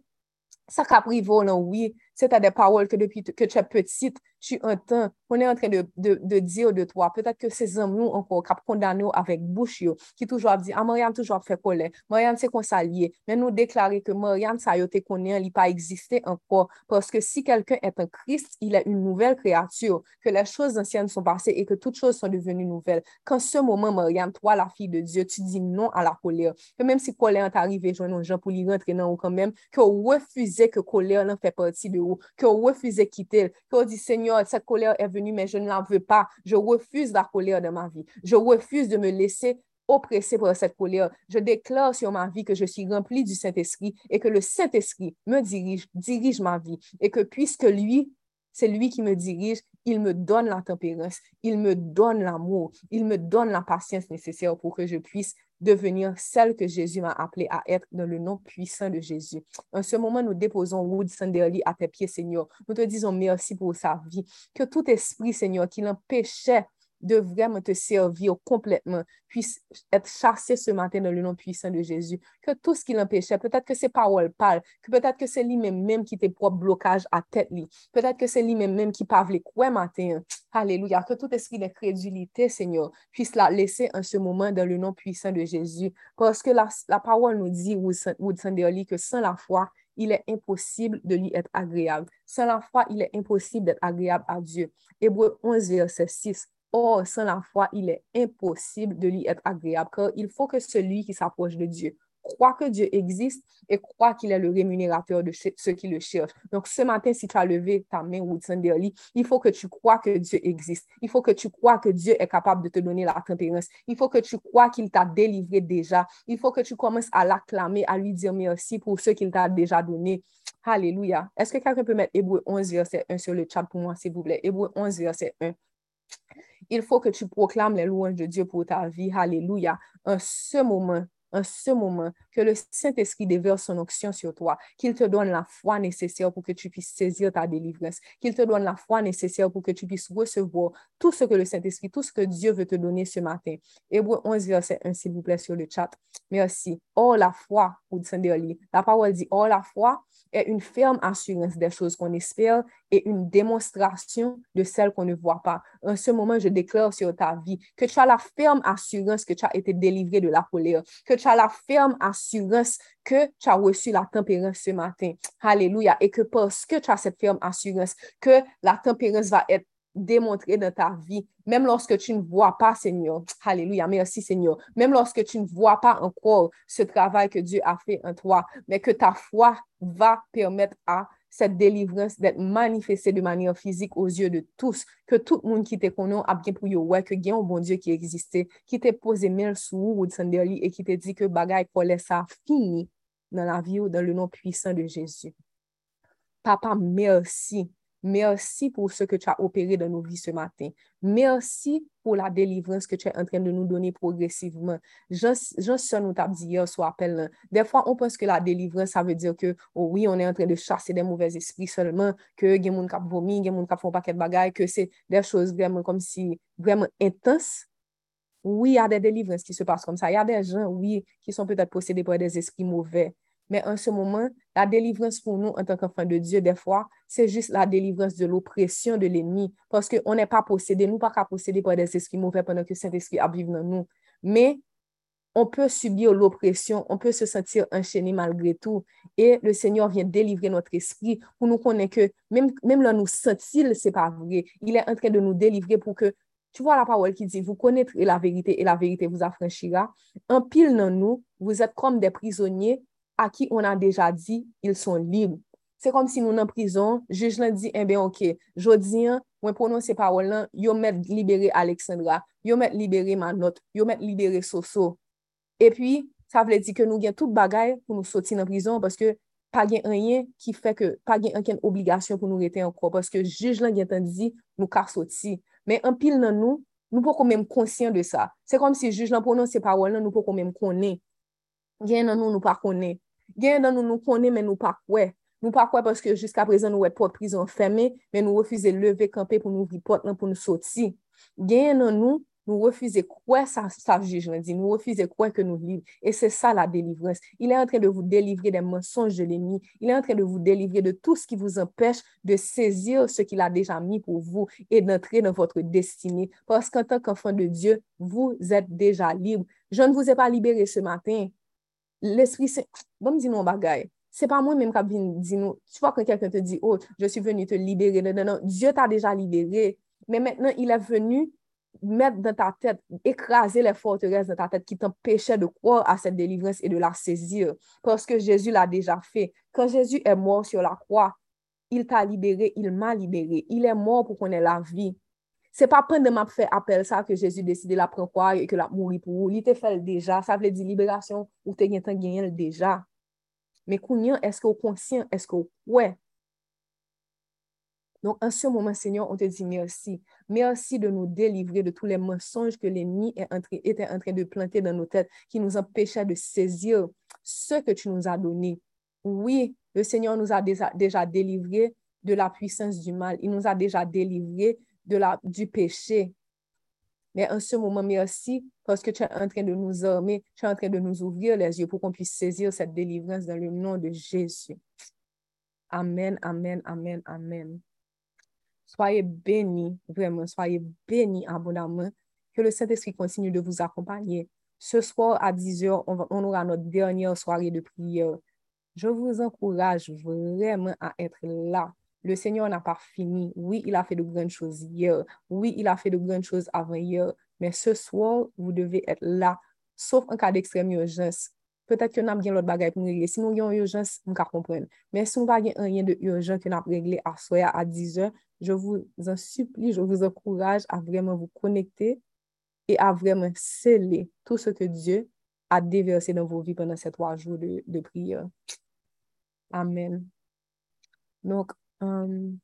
ça caprivo, non, oui, à des paroles que depuis que tu es petite, tu entends, on est en train de, de, dire de toi. Peut-être que ces hommes, encore, qui condamné avec bouche, qui toujours dit, ah, Marianne toujours fait colère. Marianne, c'est qu'on s'allie. Mais nous déclarer que Marianne, ça y est, connaît, il pas existé encore. Parce que si quelqu'un est un Christ, il est une nouvelle créature, que les choses anciennes sont passées et que toutes choses sont devenues nouvelles. Quand ce moment, Marianne, toi, la fille de Dieu, tu dis non à la colère. Que même si colère est arrivée, ne gens pour y rentrer dans quand même, que refuser que colère n'en fait partie de que vous refusez quitter, que vous dites, Seigneur, cette colère est venue, mais je ne la veux pas. Je refuse la colère de ma vie. Je refuse de me laisser oppresser par cette colère. Je déclare sur ma vie que je suis rempli du Saint-Esprit et que le Saint-Esprit me dirige, dirige ma vie et que puisque lui, c'est lui qui me dirige, il me donne la tempérance, il me donne l'amour, il me donne la patience nécessaire pour que je puisse devenir celle que Jésus m'a appelée à être dans le nom puissant de Jésus. En ce moment, nous déposons Wood Sanderly à tes pieds, Seigneur. Nous te disons merci pour sa vie. Que tout esprit, Seigneur, qui l'empêchait de vraiment te servir complètement puisse être chassé ce matin dans le nom puissant de Jésus. Que tout ce qui l'empêchait, peut-être que c'est paroles parlent, que peut-être que c'est lui-même même qui était propre blocage à tête lui. Peut-être que c'est lui-même même qui parle quoi matin. Alléluia. Que tout esprit d'incrédulité, Seigneur, puisse la laisser en ce moment dans le nom puissant de Jésus. Parce que la, la parole nous dit, Woodson Derly, que sans la foi, il est impossible de lui être agréable. Sans la foi, il est impossible d'être agréable à Dieu. Hébreu 11, verset 6. Or, sans la foi, il est impossible de lui être agréable, car il faut que celui qui s'approche de Dieu croit que Dieu existe et croit qu'il est le rémunérateur de ceux qui le cherchent. Donc, ce matin, si tu as levé ta main, Woodson Derly, il faut que tu crois que Dieu existe. Il faut que tu crois que Dieu est capable de te donner la tempérance. Il faut que tu crois qu'il t'a délivré déjà. Il faut que tu commences à l'acclamer, à lui dire merci pour ce qu'il t'a déjà donné. Alléluia. Est-ce que quelqu'un peut mettre Hébreu 11, verset 1 sur le chat pour moi, s'il vous plaît? Hébreu 11, verset 1. Il faut que tu proclames les louanges de Dieu pour ta vie. Alléluia. En ce moment, en ce moment, que le Saint-Esprit déverse son onction sur toi, qu'il te donne la foi nécessaire pour que tu puisses saisir ta délivrance, qu'il te donne la foi nécessaire pour que tu puisses recevoir tout ce que le Saint-Esprit, tout ce que Dieu veut te donner ce matin. Hébreu 11, verset 1, s'il vous plaît, sur le chat. Merci. Oh, la foi, la parole dit, oh, la foi est une ferme assurance des choses qu'on espère et une démonstration de celles qu'on ne voit pas. En ce moment, je déclare sur ta vie que tu as la ferme assurance que tu as été délivré de la colère, que tu as la ferme assurance que tu as reçu la tempérance ce matin. Alléluia. Et que parce que tu as cette ferme assurance que la tempérance va être démontrée dans ta vie, même lorsque tu ne vois pas, Seigneur. Alléluia, merci Seigneur. Même lorsque tu ne vois pas encore ce travail que Dieu a fait en toi, mais que ta foi va permettre à cette délivrance d'être manifestée de manière physique aux yeux de tous, que tout le monde qui te connaît a bien pour yo, ouais, que gen un bon Dieu qui existait, qui te posé mille sous ou de et qui te dit que bagay pour ça fini dans la vie ou dans le nom puissant de Jésus. Papa, merci Merci pour ce que tu as opéré dans nos vies ce matin. Merci pour la délivrance que tu es en train de nous donner progressivement. J'en sais nous t'a dit hier soir appel. Des fois, on pense que la délivrance, ça veut dire que, oh oui, on est en train de chasser des mauvais esprits seulement, que des gens qui vomi, des gens qui font paquet de bagailles, que c'est des choses vraiment comme si, vraiment intenses. Oui, il y a des délivrances qui se passent comme ça. Il y a des gens, oui, qui sont peut-être possédés par des esprits mauvais. Mais en ce moment, la délivrance pour nous en tant qu'enfants de Dieu, des fois, c'est juste la délivrance de l'oppression de l'ennemi. Parce qu'on n'est pas possédé, nous pas qu'à posséder par des esprits mauvais pendant que Saint-Esprit vivre dans nous. Mais on peut subir l'oppression, on peut se sentir enchaîné malgré tout. Et le Seigneur vient délivrer notre esprit pour nous connaître que même, même là, nous sentir, c'est pas vrai. Il est en train de nous délivrer pour que tu vois la parole qui dit, vous connaîtrez la vérité et la vérité vous affranchira. En pile dans nous, vous êtes comme des prisonniers à qui on a déjà dit, ils sont libres. C'est comme si nous en prison, juge l'en dit, eh bien, ok, jodi, moi prononcer parole là, yo met libéré Alexandra, yo met libéré Manot, yo met libéré Soso. Et puis, ça veut dire que nous avons toute bagaille pour nous sortir en prison parce que pa gen anyen ki fe ke, pa gen anken obligasyon pou nou rete anko, paske juj lan gen tan di nou kar soti. Men anpil nan nou, nou pou kon menm konsyen de sa. Se kom si juj lan pou nou se parol nan, nou pou kon menm konen. Gen nan nou nou pa konen. Gen nan nous nous connaît mais nous pas quoi. Nous pas quoi parce que jusqu'à présent nous êtes pas prison fermée mais nous refusons lever camper pour nous porte pour nous sortir. Gen nan refusons quoi ça ça jugement dit nous refusons quoi que nous vivons et c'est ça la délivrance. Il est en train de vous délivrer des mensonges de l'ennemi. Il est en train de vous délivrer de tout ce qui vous empêche de saisir ce qu'il a déjà mis pour vous et d'entrer dans votre destinée parce qu'en tant qu'enfant de Dieu, vous êtes déjà libre. Je ne vous ai pas libéré ce matin. L'esprit, c'est, bon me dire mon bagay, c'est pas moi-même qui viens dire nous, tu vois quand quelqu'un te dit, oh, je suis venu te libérer, non, non, non, Dieu t'a déjà libéré, mais maintenant, il est venu mettre dans ta tête, écraser les forteresses dans ta tête qui t'empêchaient de croire à cette délivrance et de la saisir, parce que Jésus l'a déjà fait. Quand Jésus est mort sur la croix, il t'a libéré, il m'a libéré, il est mort pour qu'on ait la vie. Se pa pen de map fe apel sa ke Jezu deside la pren kwa e ke la mouri pou ou. Li te fel deja. Sa vle di liberasyon ou te gen tan gen el deja. Me kounyen, eske ou konsyen, eske ou kwe. Donk, an se mouman, Senyon, on te di mersi. Mersi de nou delivre de tou le mensonj ke l'enmi ete entre de planter dan nou tet ki nou empesha de sezir se ke tu nou a doni. Oui, le Senyon nou a deja delivre de la puissance du mal. Il nou a deja delivre de la, du péché. Mais en ce moment, merci parce que tu es en train de nous armer, tu es en train de nous ouvrir les yeux pour qu'on puisse saisir cette délivrance dans le nom de Jésus. Amen, amen, amen, amen. Soyez bénis, vraiment, soyez bénis abondamment. Que le Saint-Esprit continue de vous accompagner. Ce soir à 10 heures, on, on aura notre dernière soirée de prière. Je vous encourage vraiment à être là le Seigneur n'a pas fini. Oui, il a fait de grandes choses hier. Oui, il a fait de grandes choses avant hier. Mais ce soir, vous devez être là, sauf en cas d'extrême urgence. Peut-être que nous avons l'autre bagaille pour régler. Si nous avons une urgence, nous comprendre. Mais si nous n'avons pas rien de urgent que nous avons réglé à soir à 10 heures, je vous en supplie, je vous encourage à vraiment vous connecter et à vraiment sceller tout ce que Dieu a déversé dans vos vies pendant ces trois jours de, de prière. Amen. Donc, Um,